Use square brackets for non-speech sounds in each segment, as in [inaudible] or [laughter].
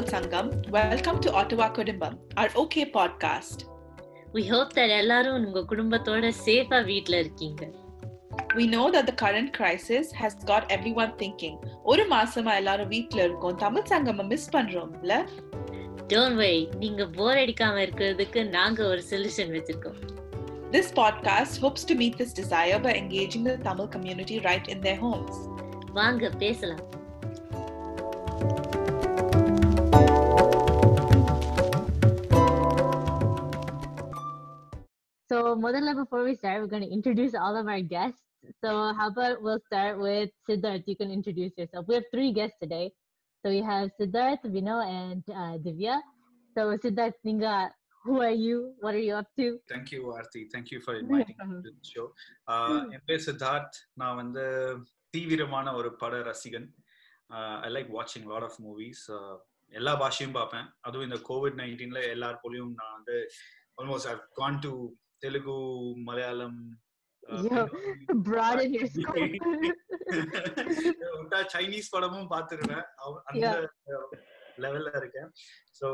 Tamil Sangam, welcome to Ottawa Kudumbam, our OK podcast. We hope that எல்லாரும் உங்க குடும்பத்தோட சேஃபா வீட்ல இருக்கீங்க We know that the current crisis has got everyone thinking. ஒரு மாசமா எல்லாரும் வீட்ல இருக்கோம் தமிழ் சங்கம மிஸ் பண்றோம்ல டோன்ட் வரி நீங்க போர் அடிக்காம இருக்கிறதுக்கு நாங்க ஒரு சொல்யூஷன் வச்சிருக்கோம் This podcast hopes to meet this desire by engaging the Tamil community right in their homes. வாங்க பேசலாம் So, Modella, before we start, we're going to introduce all of our guests. So, how about we'll start with Siddharth? You can introduce yourself. We have three guests today. So, we have Siddharth, Vino, and uh, Divya. So, Siddharth, Ninga, who are you? What are you up to? Thank you Aarthi thank you for inviting to show என் பேர் சித்தார்த் நான் வந்து தீவிரமான ஒரு பட ரசிகன் I like வாட்சிங் lot of movies எல்லா பாஷையும் பார்ப்பேன் அதுவும் இந்த கோவிட் நைன்டீன்ல எல்லார் போலையும் நான் வந்து almost I can to your scope. [laughs] Chinese படமும் பார்த்துருவேன். அவ- அந்த. லெவல்ல இருக்கேன். ஸோ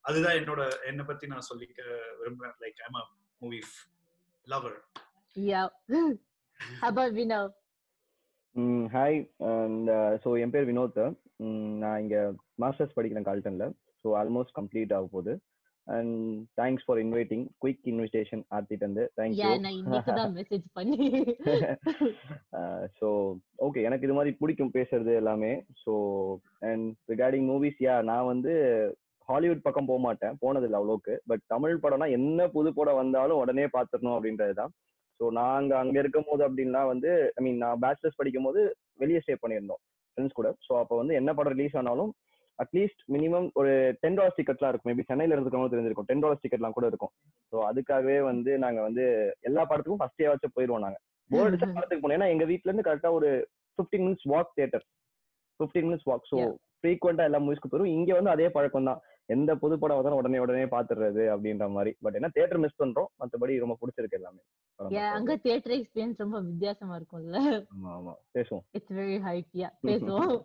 அதுதான் என்னோட என்னை பத்தி நான் சொல்லிக்க விரும்புறேன். Like I'm a movie lover yeah. [laughs] how about Vino? Hi and so என் பேர் வினோத். ம், நான் இங்கே மாஸ்டர்ஸ் படிக்கிறேன் கால்டனில் ஸோ ஆல்மோஸ்ட் கம்ப்ளீட் ஆக போகுது. And thanks for inviting quick invitation ஆர்த்திட்டு Yeah, thank you so okay எனக்கு இது மாதிரி பிடிக்கும் பேசுறது எல்லாமே. So and regarding movies yeah நான் வந்து ஹாலிவுட் பக்கம் போக மாட்டேன். போனதில்லை அவ்வளோக்கு. பட் தமிழ் படம்னா என்ன புது படம் வந்தாலும் உடனே பார்த்துடணும் அப்படின்றது தான் ஸோ நாங்க அங்க இருக்கும் போது அப்படின்னா வந்து ஐ மீன் நான் பேச்சுலர்ஸ் படிக்கும் போது வெளியே ஸ்டே பண்ணியிருந்தோம் ஃப்ரெண்ட்ஸ் கூட. ஸோ அப்போ வந்து என்ன படம் ரிலீஸ் ஆனாலும் அட்லீஸ்ட் மினிமம் ஒரு டென் டாலர்ஸ் டிக்கெட்லாம் இருக்கும். மேபி சென்னையில இருக்கிறவங்க தெரிஞ்சிருக்கும். டென் டாலர்ஸ் டிக்கெட்லாம் கூட இருக்கும். ஸோ அதுக்காகவே வந்து நாங்க வந்து எல்லா படத்துக்கும் ஃபர்ஸ்ட் டே வச்சு போயிடுவோம் நாங்க. போர் அடிச்ச படத்துக்கு போனோம் ஏன்னா எங்க வீட்ல இருந்து கரெக்டா ஒரு fifteen minutes walk theatre fifteen minutes walk so. ஃப்ரீக்வெண்டா எல்லா மூவிஸ்க்கு போயிடும் இங்க வந்து அதே பழக்கம் தான். எந்த புது படம் வந்தாலும் உடனே உடனே பாத்துறது அப்படின்ற மாதிரி. பட் என்ன தியேட்டர் மிஸ் பண்றோம். மத்தபடி ரொம்ப பிடிச்சிருக்கு எல்லாமே. அங்க தியேட்டர் எக்ஸ்பீரியன்ஸ் ரொம்ப வித்தியாசமா இருக்கும்ல. ஆமா ஆமா. பேசுவோம். It's very hype. Yeah [laughs] பேசுவோம்.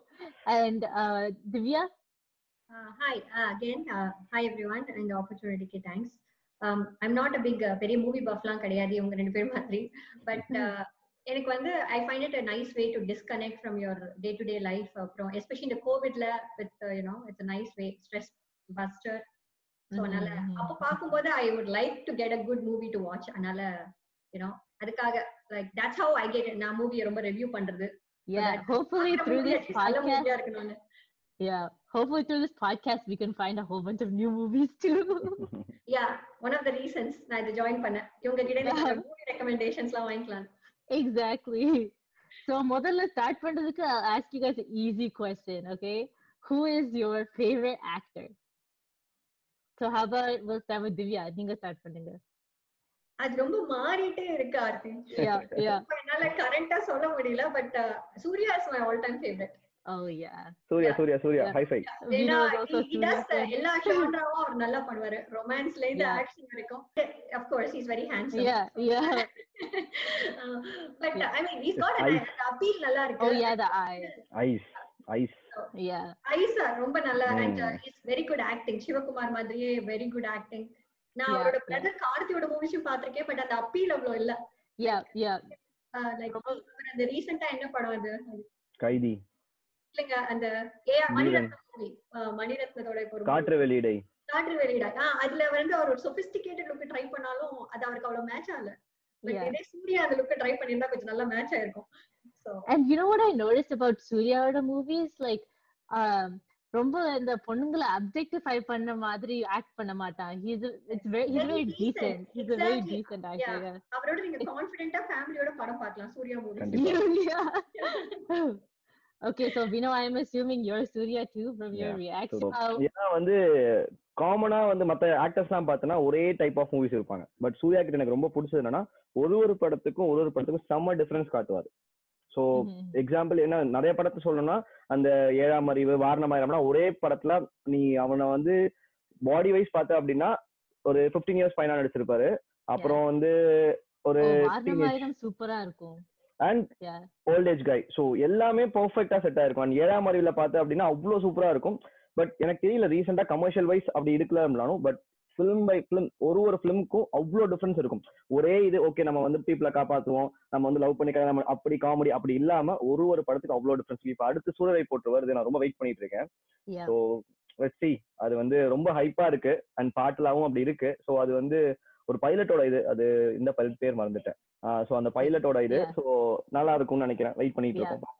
And uh Divya Uh, hi uh, again. Uh, hi everyone, and the opportunity. Thanks. Um, I'm not a big uh, பெரிய மூவி பஃப்லாம் கிடையாது இவங்க ரெண்டு பேரும் மாதிரி பட் [laughs] எனக்கு வந்து I find it a nice way to disconnect from your day to day life அப்புறம் எஸ்பெஷலி இந்த கோவிட்ல with you know it's nice way stress buster so அதனால. அப்போ பார்க்கும்போது I would like to get a good movie to watch அதனால you know அதுக்காக like that's how I get நான் மூவியை ரொம்ப ரிவ்யூ பண்றது yeah hopefully through movie this podcast yeah hopefully through this podcast we can find a whole bunch of new movies too [laughs] yeah one of the reasons நான் இதை join பண்ணேன் இவங்க கிட்ட Yeah. இருந்து மூவி ரெக்கமெண்டேஷன்ஸ்லாம் வாங்கிக்கலாம் exactly so முதல்ல start பண்றதுக்கு I'll ask you guys an easy question okay who is your favorite actor so how about we'll start with Divya நீங்க start பண்ணுங்க அது ரொம்ப மாறிட்டே இருக்கு ஆர்த்தி yeah yeah இப்ப [laughs] என்னால கரண்டா சொல்ல முடியல but Suriya is my all time favourite Oh yeah. Surya. Surya Surya Yeah. High five he- he does. எல்லா ஜானராவும் அவர் நல்லா பண்ணுவாரு. ரொமான்ஸ்ல இருந்து. ஆக்ஷன் வரைக்கும். Of course he's very handsome. Yeah yeah. But I mean he's got Eyes. an appeal நல்லா இருக்கு. Oh yeah the eyes eyes eyes yeah. Eyes ரொம்ப நல்லா and. Is very good acting Sivakumar மாதிரியே வெரி குட் ஆக்டிங் நான் அவரோட. Brother கார்த்தியோட மூவிஸும் பாத்திருக்கேன் but அந்த அப்பீல் அவ்வளவு இல்ல. Yeah yeah. லைக் அந்த ரீசெண்டா என்ன படம் அது அது? கைதி. இல்லைங்க அந்த ஏ. மணிரத்னம். மூவி மணிரத்னத்தோட இப்போ ஒரு காற்று வெளியிடை. காற்று வெளியிடா. ஆ, அதுல வந்து அவர் ஒரு சொபிஸ்டிகேட்டட் லுக் ட்ரை பண்ணாலும் அது அவருக்கு அவ்வளவு மேட்ச் ஆகல. இதே சூர்யா அந்த லுக் ட்ரை பண்ணிருந்தா கொஞ்சம் நல்லா மேட்ச் ஆயிருக்கும். So And you know what I noticed about Suryaவோட movies? Like, um, ரொம்ப இந்த பொண்ணுங்களை அப்ஜெக்டிஃபை பண்ண மாதிரி ஆக்ட் பண்ண மாட்டான். He's it's very he's very. Decent he's அவரோட நீங்க கான்பிடென்ட்டா ஃபேமிலியோட படம் பார்க்கலாம் Surya movie [laughs] okay so Vino I am assuming you're Surya too from your Yeah, reaction. ஏன்னா வந்து காமனா வந்து மத்த ஆக்டர்ஸ்லாம் பார்த்தோன்னா ஒரே டைப் ஆஃப் மூவிஸ் இருப்பாங்க. பட் சூர்யா கிட்ட எனக்கு ரொம்ப பிடிச்சது என்னன்னா ஒரு ஒரு படத்துக்கும் ஒரு ஒரு படத்துக்கும் செம்ம டிஃபரன்ஸ் காட்டுவார். So mhm. எக்ஸாம்பிள் என்ன நிறைய படத்தை சொல்லணும்னா அந்த ஏழாம் அறிவு வாரணமாயிரம்னா ஒரே படத்துல நீ அவனை வந்து பாடி வைஸ் பார்த்த அப்படின்னா ஒரு 15 இயர்ஸ் பையனா நடிச்சிருப்பாரு. அப்புறம் வந்து ஒரு சூப்பரா இருக்கும். And old age guy so எல்லாமே பெர்ஃபெக்டா செட் ஆயிருக்கும். அண்ட் ஏழாம் அறிவுல பார்த்த அப்படின்னா அவ்வளோ சூப்பரா இருக்கும். பட் எனக்கு தெரியல ரீசெண்டா கமர்ஷியல் வைஸ் அப்படி இருக்கலாம்னாலும் பட் ஃபிலிம் பை ஃபிலிம் ஒரு ஒரு ஃபிலிமுக்கும் அவ்வளோ டிஃபரன்ஸ் இருக்கும். ஒரே இது ஓகே நம்ம வந்து பீப்புளை காப்பாற்றுவோம் நம்ம வந்து லவ் பண்ணி நம்ம அப்படி காமெடி அப்படி இல்லாம ஒரு ஒரு படத்துக்கு அவ்வளோ டிஃபரன்ஸ் இப்போ அடுத்து சூழலை போட்டு வருது நான் ரொம்ப வெயிட் பண்ணிட்டு இருக்கேன். ஸோ சி அது வந்து ரொம்ப ஹைப்பா இருக்கு. அண்ட் பாட்டுலாவும் அப்படி இருக்கு. ஸோ அது வந்து ஒரு பைலட்டோட இது அது இந்த பைலட் பேர் மறந்துட்டேன். ஸோ அந்த பைலட்டோட இது. ஸோ நல்லா இருக்கும்னு நினைக்கிறேன். வெயிட் பண்ணிட்டு. இருக்கோம்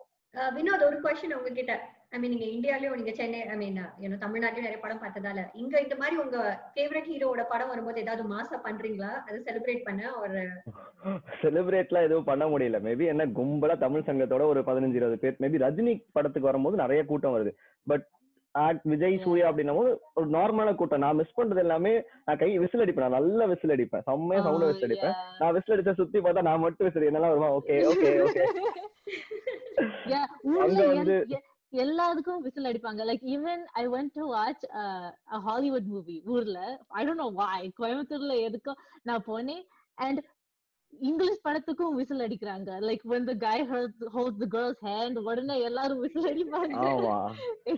வினோத் ஒரு கொஸ்டின் உங்ககிட்ட. ஐ மீன் நீங்க இந்தியாலயும் நீங்க சென்னை ஐ மீன் யூனோ தமிழ்நாட்டிலும் நிறைய படம் பார்த்ததால. இங்க இந்த மாதிரி உங்க ஃபேவரட் ஹீரோவோட படம் வரும்போது ஏதாவது மாசா பண்றீங்களா? அதை செலிப்ரேட் பண்ண ஒரு செலிப்ரேட்லாம் எதுவும் பண்ண முடியல. மேபி என்ன கும்பலா தமிழ் சங்கத்தோட ஒரு பதினஞ்சு இருபது பேர். மேபி ரஜினி படத்துக்கு வரும்போது நிறைய கூட்டம் வருது. But Vijay Yeah. சூர்யா அப்படின்னும் போது ஒரு நார்மலான கூட்டம். நான் மிஸ் பண்றது எல்லாமே நான் கை விசில் அடிப்பேன். நான் நல்ல விசில் அடிப்பேன். செம்மையா சவுண்ட் விசில் அடிப்பேன். நான் விசில் அடிச்சா சுத்தி பார்த்தா நான் மட்டும் விசில் என்னெல்லாம் வருமா ஓகே ஓகே ஓகே அங்க வந்து எல்லாத்துக்கும் விசில் அடிப்பாங்க. Like even I went to watch Hollywood movie ஊர்ல. ஐ டோன்ட் நோ வாய் கோயம்புத்தூர்ல எதுக்கும் நான் போனேன். அண்ட் இங்கிலீஷ் படத்துக்கும் விசில் அடிக்கிறாங்க. Like when the guy holds the girl's hand உடனே எல்லாரும் விசில் அடிப்பாங்க. ஆமா.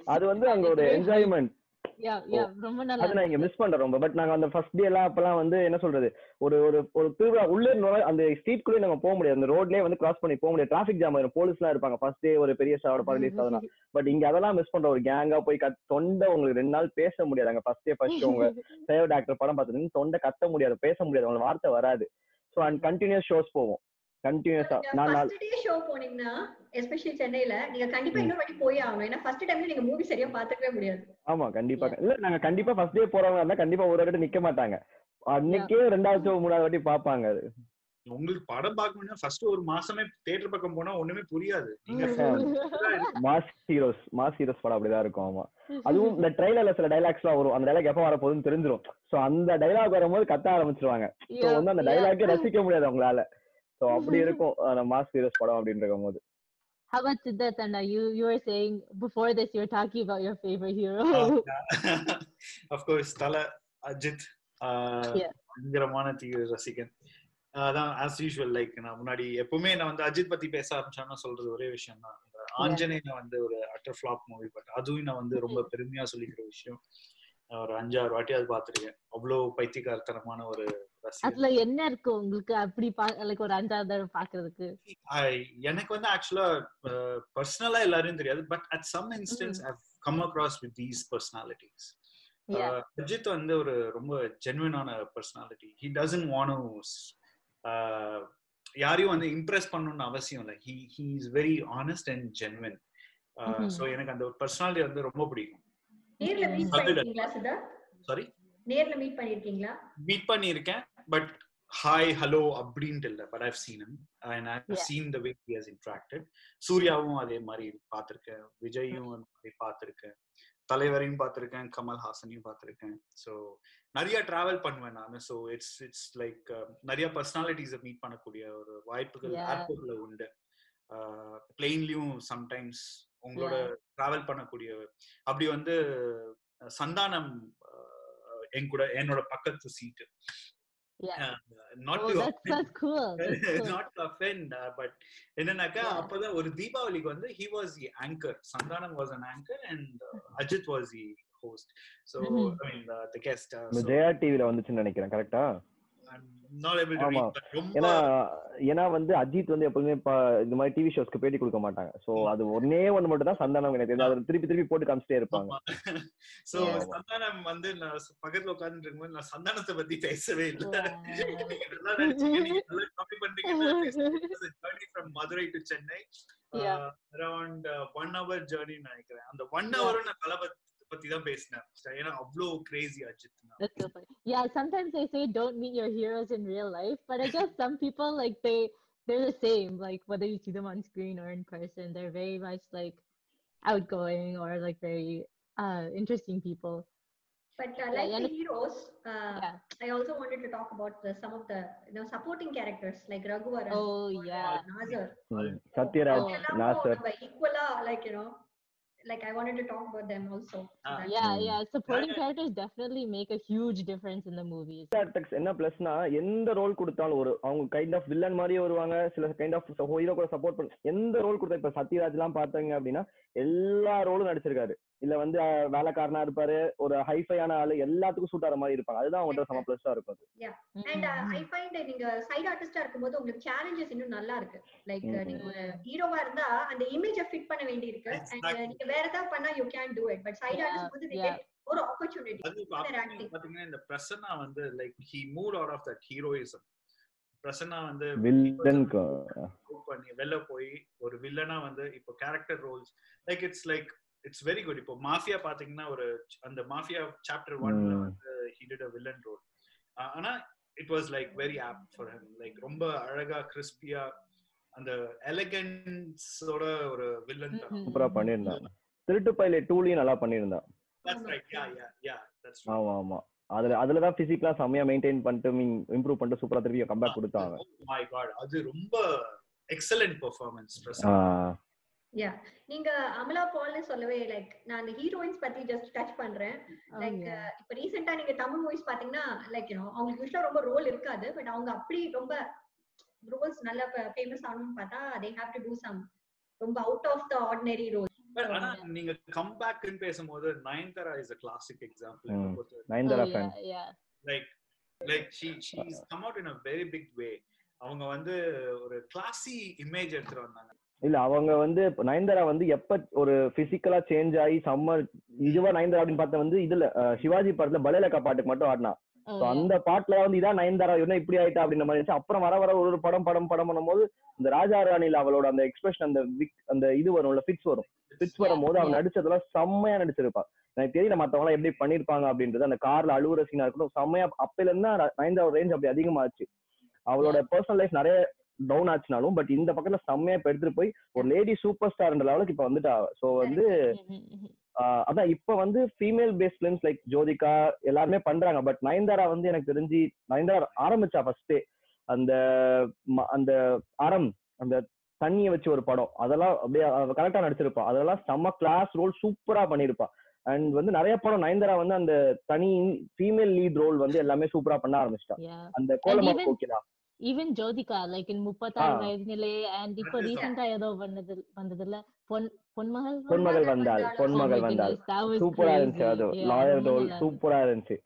அது வந்து அங்க ஒரு என்ஜாய்மெண்ட் yeah yeah ரொம்ப நல்லா அது நான் இங்க. மிஸ் பண்றேன் ரொம்ப. பட் நாங்க அந்த ஃபர்ஸ்ட் டே எல்லாம் அப்பெல்லாம் வந்து என்ன சொல்றது? ஒரு ஒரு ஒரு திருவிழா உள்ள அந்த ஸ்ட்ரீட் குள்ளே நம்ம போக முடியாது. அந்த ரோட்லயே வந்து கிராஸ் பண்ணி போக முடியாது. டிராபிக் ஜாம் ஆயிரும். போலீஸ் எல்லாம் இருப்பாங்க. ஃபர்ஸ்ட் டே ஒரு பெரிய ஷாவோட ரிலீஸ் ஆகுதுனா பட் இங்க அதெல்லாம் மிஸ் பண்ற ஒரு கேங்கா போய் தொண்டை உங்களுக்கு ரெண்டு நாள் பேச முடியாது. அங்க ஃபர்ஸ்ட் டே ஃபர்ஸ்ட் உங்க [laughs] சேவ் டாக்டர் படம் பார்த்தது தொண்டை கத்த முடியாது. பேச முடியாது. உங்களுக்கு வார்த்தை வராது. ஸோ அண்ட் கண்டினியூஸ் ஷோஸ் போவோம். கண்டினியூஸா நான் நாள் ஷோ போனீங்கன்னா எஸ்பெஷலி சென்னையில நீங்க கண்டிப்பா இன்னொரு வாட்டி போய் ஆகணும். ஏன்னா ஃபர்ஸ்ட் டைம்ல நீங்க மூவி சரியா பாத்துக்கவே முடியாது. ஆமா கண்டிப்பா. இல்ல நாங்க கண்டிப்பா ஃபர்ஸ்ட் டே போறவங்க இருந்தா கண்டிப்பா ஒரு வாட்டி நிக்க மாட்டாங்க. அன்னைக்கே ரெண்டாவது மூணாவது வாட்டி பாப்பாங்க அது. உங்களுக்கு படம் பார்க்கணும்னா ஃபர்ஸ்ட் ஒரு மாசமே தியேட்டர் பக்கம் போனா ஒண்ணுமே புரியாது. நீங்க மாஸ் ஹீரோஸ் மாஸ் ஹீரோஸ் படம் அப்படிதான் இருக்கும் ஆமா. அதுவும் இந்த ட்ரைலர்ல சில டைலாக்ஸ் எல்லாம் வரும். அந்த டைலாக் எப்ப வர போகுதுன்னு தெரிஞ்சிரும். சோ அந்த டைலாக் வரும்போது கத்த ஆரம்பிச்சிருவாங்க. சோ Yeah, வந்து அந்த yeah. டைலாக்கே ரசிக்க முடியாது அவங்களால. சோ அப்படி இருக்கும் அந்த மாஸ் ஹீரோஸ் படம் அப்படின்னு இருக்கும் போது How about Siddharth Anna? You you were saying before this you were talking about your favorite hero. [laughs] Of course [laughs] Thala Ajith ah, Yeah. பயங்கரமான தீவிர ரசிகன். அதான் ஆஸ் யூஷுவல் லைக் நான் முன்னாடி எப்பவுமே நான் வந்து அஜித் பத்தி பேச ஆரம்பிச்சான்னு சொல்றது ஒரே விஷயம் தான் ஆஞ்சநேயன் வந்து ஒரு அட்டர் ஃபிளாப் மூவி பட் அதுவும் நான் வந்து ரொம்ப பெருமையா சொல்லிக்கிற விஷயம். ஒரு அஞ்சாறு வாட்டி அது பார்த்திருக்கேன். அவ்வளவு பைத்தியக்காரத்தனமான ஒரு அதுல என்ன இருக்கு உங்களுக்கு? அப்படி லைக் ஒரு அஞ்சாவது தடவை பாக்குறதுக்கு எனக்கு வந்து ஆக்சுவலா பர்சனலா எல்லாரையும் தெரியாது but at some instance I come across with these personalities. Ajith வந்து ஒரு ரொம்ப ஜென்வினான பர்சனாலிட்டி ஹி டசன்ட் வாண்ட் யாரையும் வந்து இம்ப்ரெஸ் பண்ணணும்னு அவசியம் இல்லை. He he is very honest and genuine. So எனக்கு அந்த பர்சனாலிட்டி வந்து ரொம்ப பிடிக்கும். நேர்ல மீட் பண்ணிருக்கீங்களா சாரி நேர்ல மீட் பண்ணிருக்கீங்களா? மீட் பண்ணியிருக்கேன் பட் ஹாய் ஹலோ அப்படின்ட்டு இல்லை but I've seen and I Yeah. Seen the way he has interacted சூர்யாவும் அதே மாதிரி பார்த்திருக்கேன் விஜயும் அந்த மாதிரி பார்த்திருக்கேன். தலைவரையும் பார்த்திருக்கேன் கமல் ஹாசனையும் பார்த்திருக்கேன். ஸோ நிறைய டிராவல் பண்ணுவேன் நான். ஸோ இட்ஸ் இட்ஸ் லைக் நிறைய பர்சனாலிட்டிஸை மீட் பண்ணக்கூடிய ஒரு வாய்ப்புகள். ஏர்போர்ட்ல உண்டு. பிளெயின்லயும் சம்டைம்ஸ் உங்களோட டிராவல் பண்ணக்கூடிய அப்படி வந்து சந்தானம் என் கூட என்னோட பக்கத்து seat Yeah. Not Oh, to that's that's cool. [laughs] That's cool. Not to offend but என்னன்னாக்கா Yeah. அப்பதான் ஒரு தீபாவளிக்கு வந்து he was the anchor Santhanam was an anchor and Ajith was the host so. I mean the guest இந்த ஜெயா டிவில வந்துச்சுன்னு நினைக்கிறேன் கரெக்டா ஏன்னா ஏன்னா வந்து அஜித் வந்து எப்பவுமே இந்த மாதிரி டிவி ஷோஸ்க்கு பேட்டி கொடுக்க மாட்டாங்க. சோ அது ஒன்னே ஒண்ணு மட்டும் தான் சந்தானம் எனக்கு தெரியும் அதை திருப்பி திருப்பி போட்டு காமிச்சிட்டே இருப்பாங்க. சோ. [laughs] சந்தானம் வந்து நான் பக்கத்துல இருக்கும்போது நான் சந்தானத்தை பத்தி பேசவே இல்லை. நல்லா காப்பி பண்றீங்க Madurai to Chennai. Around one hour journey நினைக்கிறேன். அந்த ஒன் ஹவரும் நான் தலை பத்தி தான் பேசினேன் ஏன்னா அவ்வளோ crazy Ajith That's so funny. Yeah, sometimes they say don't meet your heroes in real life, but I guess some people like they they're the same. Like whether you see them on screen or in person, they're very much like outgoing or like very uh interesting people. But uh, Yeah, like yeah, the look- heroes, uh, Yeah. I also wanted to talk about the, some of the you know supporting characters like Raghuvaran Oh or yeah. uh, Nazar. ம். சத்யராஜ் அவங்கெல்லாம் நாசர் நம்ம equal-ஆ, like you know, like I wanted to talk about them also. So Ah. Yeah, yeah. Supporting [laughs] characters definitely make a huge difference in the movies. ஆர்டெக்ஸ் என்ன பிளஸ்னா எந்த role கொடுத்தாலும் ஒரு அவங்க கைண்ட் ஆஃப் வில்லன் மாதிரியே வருவாங்க சில கைண்ட் ஆஃப் ஹீரோ கூட சப்போர்ட் பண்ண எந்த ரோல் கொடுத்தா இப்ப சத்யராஜ் எல்லாம் பார்த்தாங்க அப்படின்னா எல்லா ரோலும் நடிச்சிருக்காரு இல்ல வந்து வேலைக்காரனா இருப்பாரு ஒரு ஹைஃபையான ஆளு எல்லாத்துக்கும் சூட் ஆகிற மாதிரி இருப்பாங்க. அதுதான் அவங்கள்ட்ட செம பிளஸ்ஸா இருக்கும் அது. அண்ட் ஐ ஃபைண்ட் நீங்க சைடு ஆர்டிஸ்டா இருக்கும்போது உங்களுக்கு சேலஞ்சஸ் இன்னும் நல்லா இருக்கு. லைக். நீங்க ஒரு ஹீரோவா இருந்தா அந்த இமேஜ ஃபிட் பண்ண வேண்டி இருக்கு அண்ட். நீங்க வேற ஏதாவது பண்ணா you can do it but side Yeah, artist வந்து ஒரு அப்படி பாத்தீங்கன்னா இந்த பிரசன்னா வந்து like he moved out of that heroism Prasanna வந்து பண்ணி வெளில போய் ஒரு வில்லனா வந்து இப்போ character roles like it's like it's very good இப்போ மாஃபியா பாத்தீங்கன்னா ஒரு அந்த மாஃபியா சாப்டர் ஒன்ல. வந்து he did a villain role ஆனா it was like very apt for him like ரொம்ப அழகா கிறிஸ்பியா அந்த எலகன்ஸோட ஒரு வில்லன். சூப்பரா பண்ணியிருந்தான். திருட்டு பையில டூலையும் நல்லா பண்ணியிருந்தான். That's right yeah yeah yeah that's ஆமா ஆமா. அதுல அதுலதான் பிசிக்கலா செம்மையா மெயின்டைன் பண்ணிட்டு மீன் இம்ப்ரூவ் பண்ணிட்டு சூப்பரா திருப்பி கம்பேக் கொடுத்தாங்க. மை காட் அது ரொம்ப எக்ஸலென்ட் பெர்ஃபார்மன்ஸ் ஆ, பிரசன்னா யா நீங்க அமலா பால்னு சொல்லவே லைக் நான் அந்த ஹீரோயின்ஸ் பத்தி ஜஸ்ட் டச் பண்றேன். Oh, like yeah. இப்ப ரீசெண்டா நீங்க தமிழ் மூவிஸ் பாத்தீங்கன்னா லைக் யூனோ அவங்களுக்கு யூஸ்வலா ரொம்ப ரோல் இருக்காது. பட் அவங்க அப்படி ரொம்ப ரோல்ஸ் நல்லா ஃபேமஸ் ஆகணும்னு பார்த்தா they have to do some ரொம்ப out of the ordinary role ஆனா நீங்க கம் பேக்னு பேசும்போது Nayanthara is a classic example ம். என்ன பொறுத்தவரைக்கும். Nayanthara Oh, fan like like she she's come out in a very big way. அவங்க வந்து ஒரு கிளாசி இமேஜ் எடுத்துட்டு வந்தாங்க. இல்ல அவங்க வந்து நயன்தாரா வந்து எப்ப ஒரு பிசிக்கலா சேஞ்ச் ஆகி சம்மர் இதுவா நயன்தாரா அப்படின்னு பார்த்தா வந்து இதுல சிவாஜி படத்துல பலேலக்கா பாட்டுக்கு மட்டும் ஆடினா. அந்த பாட்டுல வந்து இதான் நயன்தாரா என்ன இப்படி ஆயிட்டா அப்படின்ற மாதிரி இருந்துச்சு. அப்புறம் வர வர ஒரு படம் படம் படம் பண்ணும்போது இந்த ராஜா ராணில அவளோட அந்த எக்ஸ்பிரஷன் அந்த விக் அந்த இது வரும்ல ஃபிட்ஸ் வரும். ஃபிட்ஸ் வரும்போது அவன். நடிச்சதெல்லாம் செம்மையா நடிச்சிருப்பா எனக்கு தெரியல மத்தவங்க எப்படி பண்ணிருப்பாங்க அப்படின்றது. அந்த கார்ல அழுவுற சீனா இருக்கட்டும் செம்மையா அப்பையில இருந்து நயன்தாரா ரேஞ்ச் அப்படி அதிகமாச்சு. அவளோட பர்சனல் லைஃப் நிறைய டவுன் ஆச்சுனாலும் பட் இந்த பக்கத்துல செம்மையா இப்ப எடுத்துட்டு போய் ஒரு லேடி சூப்பர் ஸ்டார்ன்ற லெவலுக்கு இப்ப வந்துட்டா. சோ வந்து அதான் இப்ப வந்து female based films like Jyothika எல்லாருமே பண்றாங்க. பட் நயன்தாரா வந்து எனக்கு தெரிஞ்சு நயன்தாரா ஆரம்பிச்சா ஃபர்ஸ்ட் அந்த அந்த அறம் அந்த தண்ணிய வச்சு ஒரு படம். அதெல்லாம் அப்படியே கரெக்டா நடிச்சிருப்பா. அதெல்லாம் செம்ம கிளாஸ் ரோல் சூப்பரா பண்ணிருப்பா அண்ட் வந்து நிறைய படம் நயன்தாரா வந்து அந்த தனி ஃபீமேல் லீட் ரோல் வந்து எல்லாமே சூப்பரா பண்ண ஆரம்பிச்சிட்டா. அந்த Kolamaavu Kokila even Jyothika like in முப்பத்தாறு. வயதினிலே and இப்போ ரீசெண்டா ஏதோ வந்தது வந்ததுல பொன் பொன்மகள் பொன்மகள் வந்தாள். பொன்மகள் வந்தாள் சூப்பரா இருந்துச்சு. அது Yeah, லாயர் நல்லா சூப்பரா இருந்துச்சு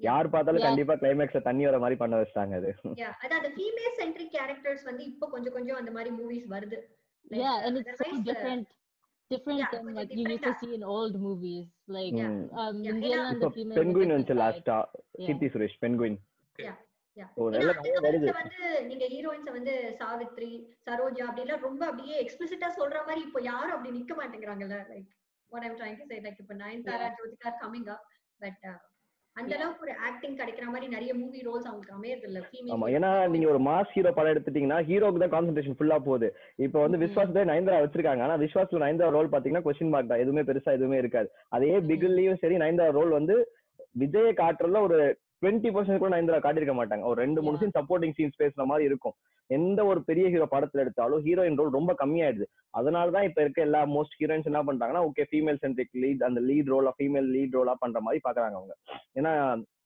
யார் பார்த்தாலும். கண்டிப்பா கிளைமேக்ஸ்ல தண்ணி வர மாதிரி பண்ண வச்சிட்டாங்க அது யா அதான் அந்த ஃபீமேல் சென்ட்ரிக் கேரக்டர்ஸ் வந்து இப்போ கொஞ்சம் கொஞ்சம் அந்த மாதிரி மூவிஸ் வருது Like, yeah, and it's so otherwise, uh, different, different yeah, than கொஞ்சம் what you used to different-ஆ. see in old movies. Like, Yeah. ம். um, Yeah, Indian ஏன்னா- and இப்போ the female. பென்குயின் வந்துச்சு லாஸ்டா. கீர்த்தி சுரேஷ் பென்குயின் வந்து நீங்க ஹீரோயின்ஸ் வந்து சாவித்ரி சரோஜா அப்படி எல்லாம் ரொம்ப அப்படியே எக்ஸ்பிளிசிட்டா சொல்ற மாதிரி இப்போ யாரும் அப்படி நிக்க மாட்டேங்கிறாங்கல்ல like what I'm trying to say like இப்போ Nayanthara Jyothika coming up but அந்த. அளவுக்கு ஒரு ஆக்டிங் கிடைக்கிற மாதிரி நிறைய மூவி ரோல்ஸ் அவங்களுக்கு அமையறது இல்ல ஆமா ஃபீமேல் ஏன்னா நீங்க ஒரு மாஸ் ஹீரோ படம் எடுத்துட்டீங்கன்னா ஹீரோக்கு தான் கான்சென்ட்ரேஷன் ஃபுல்லா போகுது. இப்போ வந்து Mhm. விஸ்வாசத்தை நயன்தாரா வச்சிருக்காங்க. ஆனா விஸ்வாஸ்ல நயன்தாரா ரோல் பாத்தீங்கன்னா கொஸ்டின் மார்க் தான். எதுவுமே பெருசா எதுவுமே இருக்காது. அதே Mhm. பிகில்லயும் சரி நயன்தாரா ரோல் வந்து விஜய காட்டுறதுல ஒரு டுவெண்ட்டி பர்சன்ட் கூட நயன்தாரா காட்டியிருக்க மாட்டாங்க. ஒரு ரெண்டு மூணு. சீன் சப்போர்ட்டிங் சீன்ஸ் பேசுற மாதிரி இருக்கும். எந்த ஒரு பெரிய ஹீரோ படத்துல எடுத்தாலும் ஹீரோயின் ரோல் ரொம்ப கம்மியாயிடுது. அதனால தான் இப்ப இருக்க எல்லா மோஸ்ட் ஹீரோயின்ஸ் என்ன பண்றாங்கன்னா ஓகே ஃபீமேல் சென்ட்ரிக் லீட் அந்த லீட் ரோலா ஃபீமேல் லீட் ரோலா பண்ற மாதிரி பாக்குறாங்க அவங்க. ஏன்னா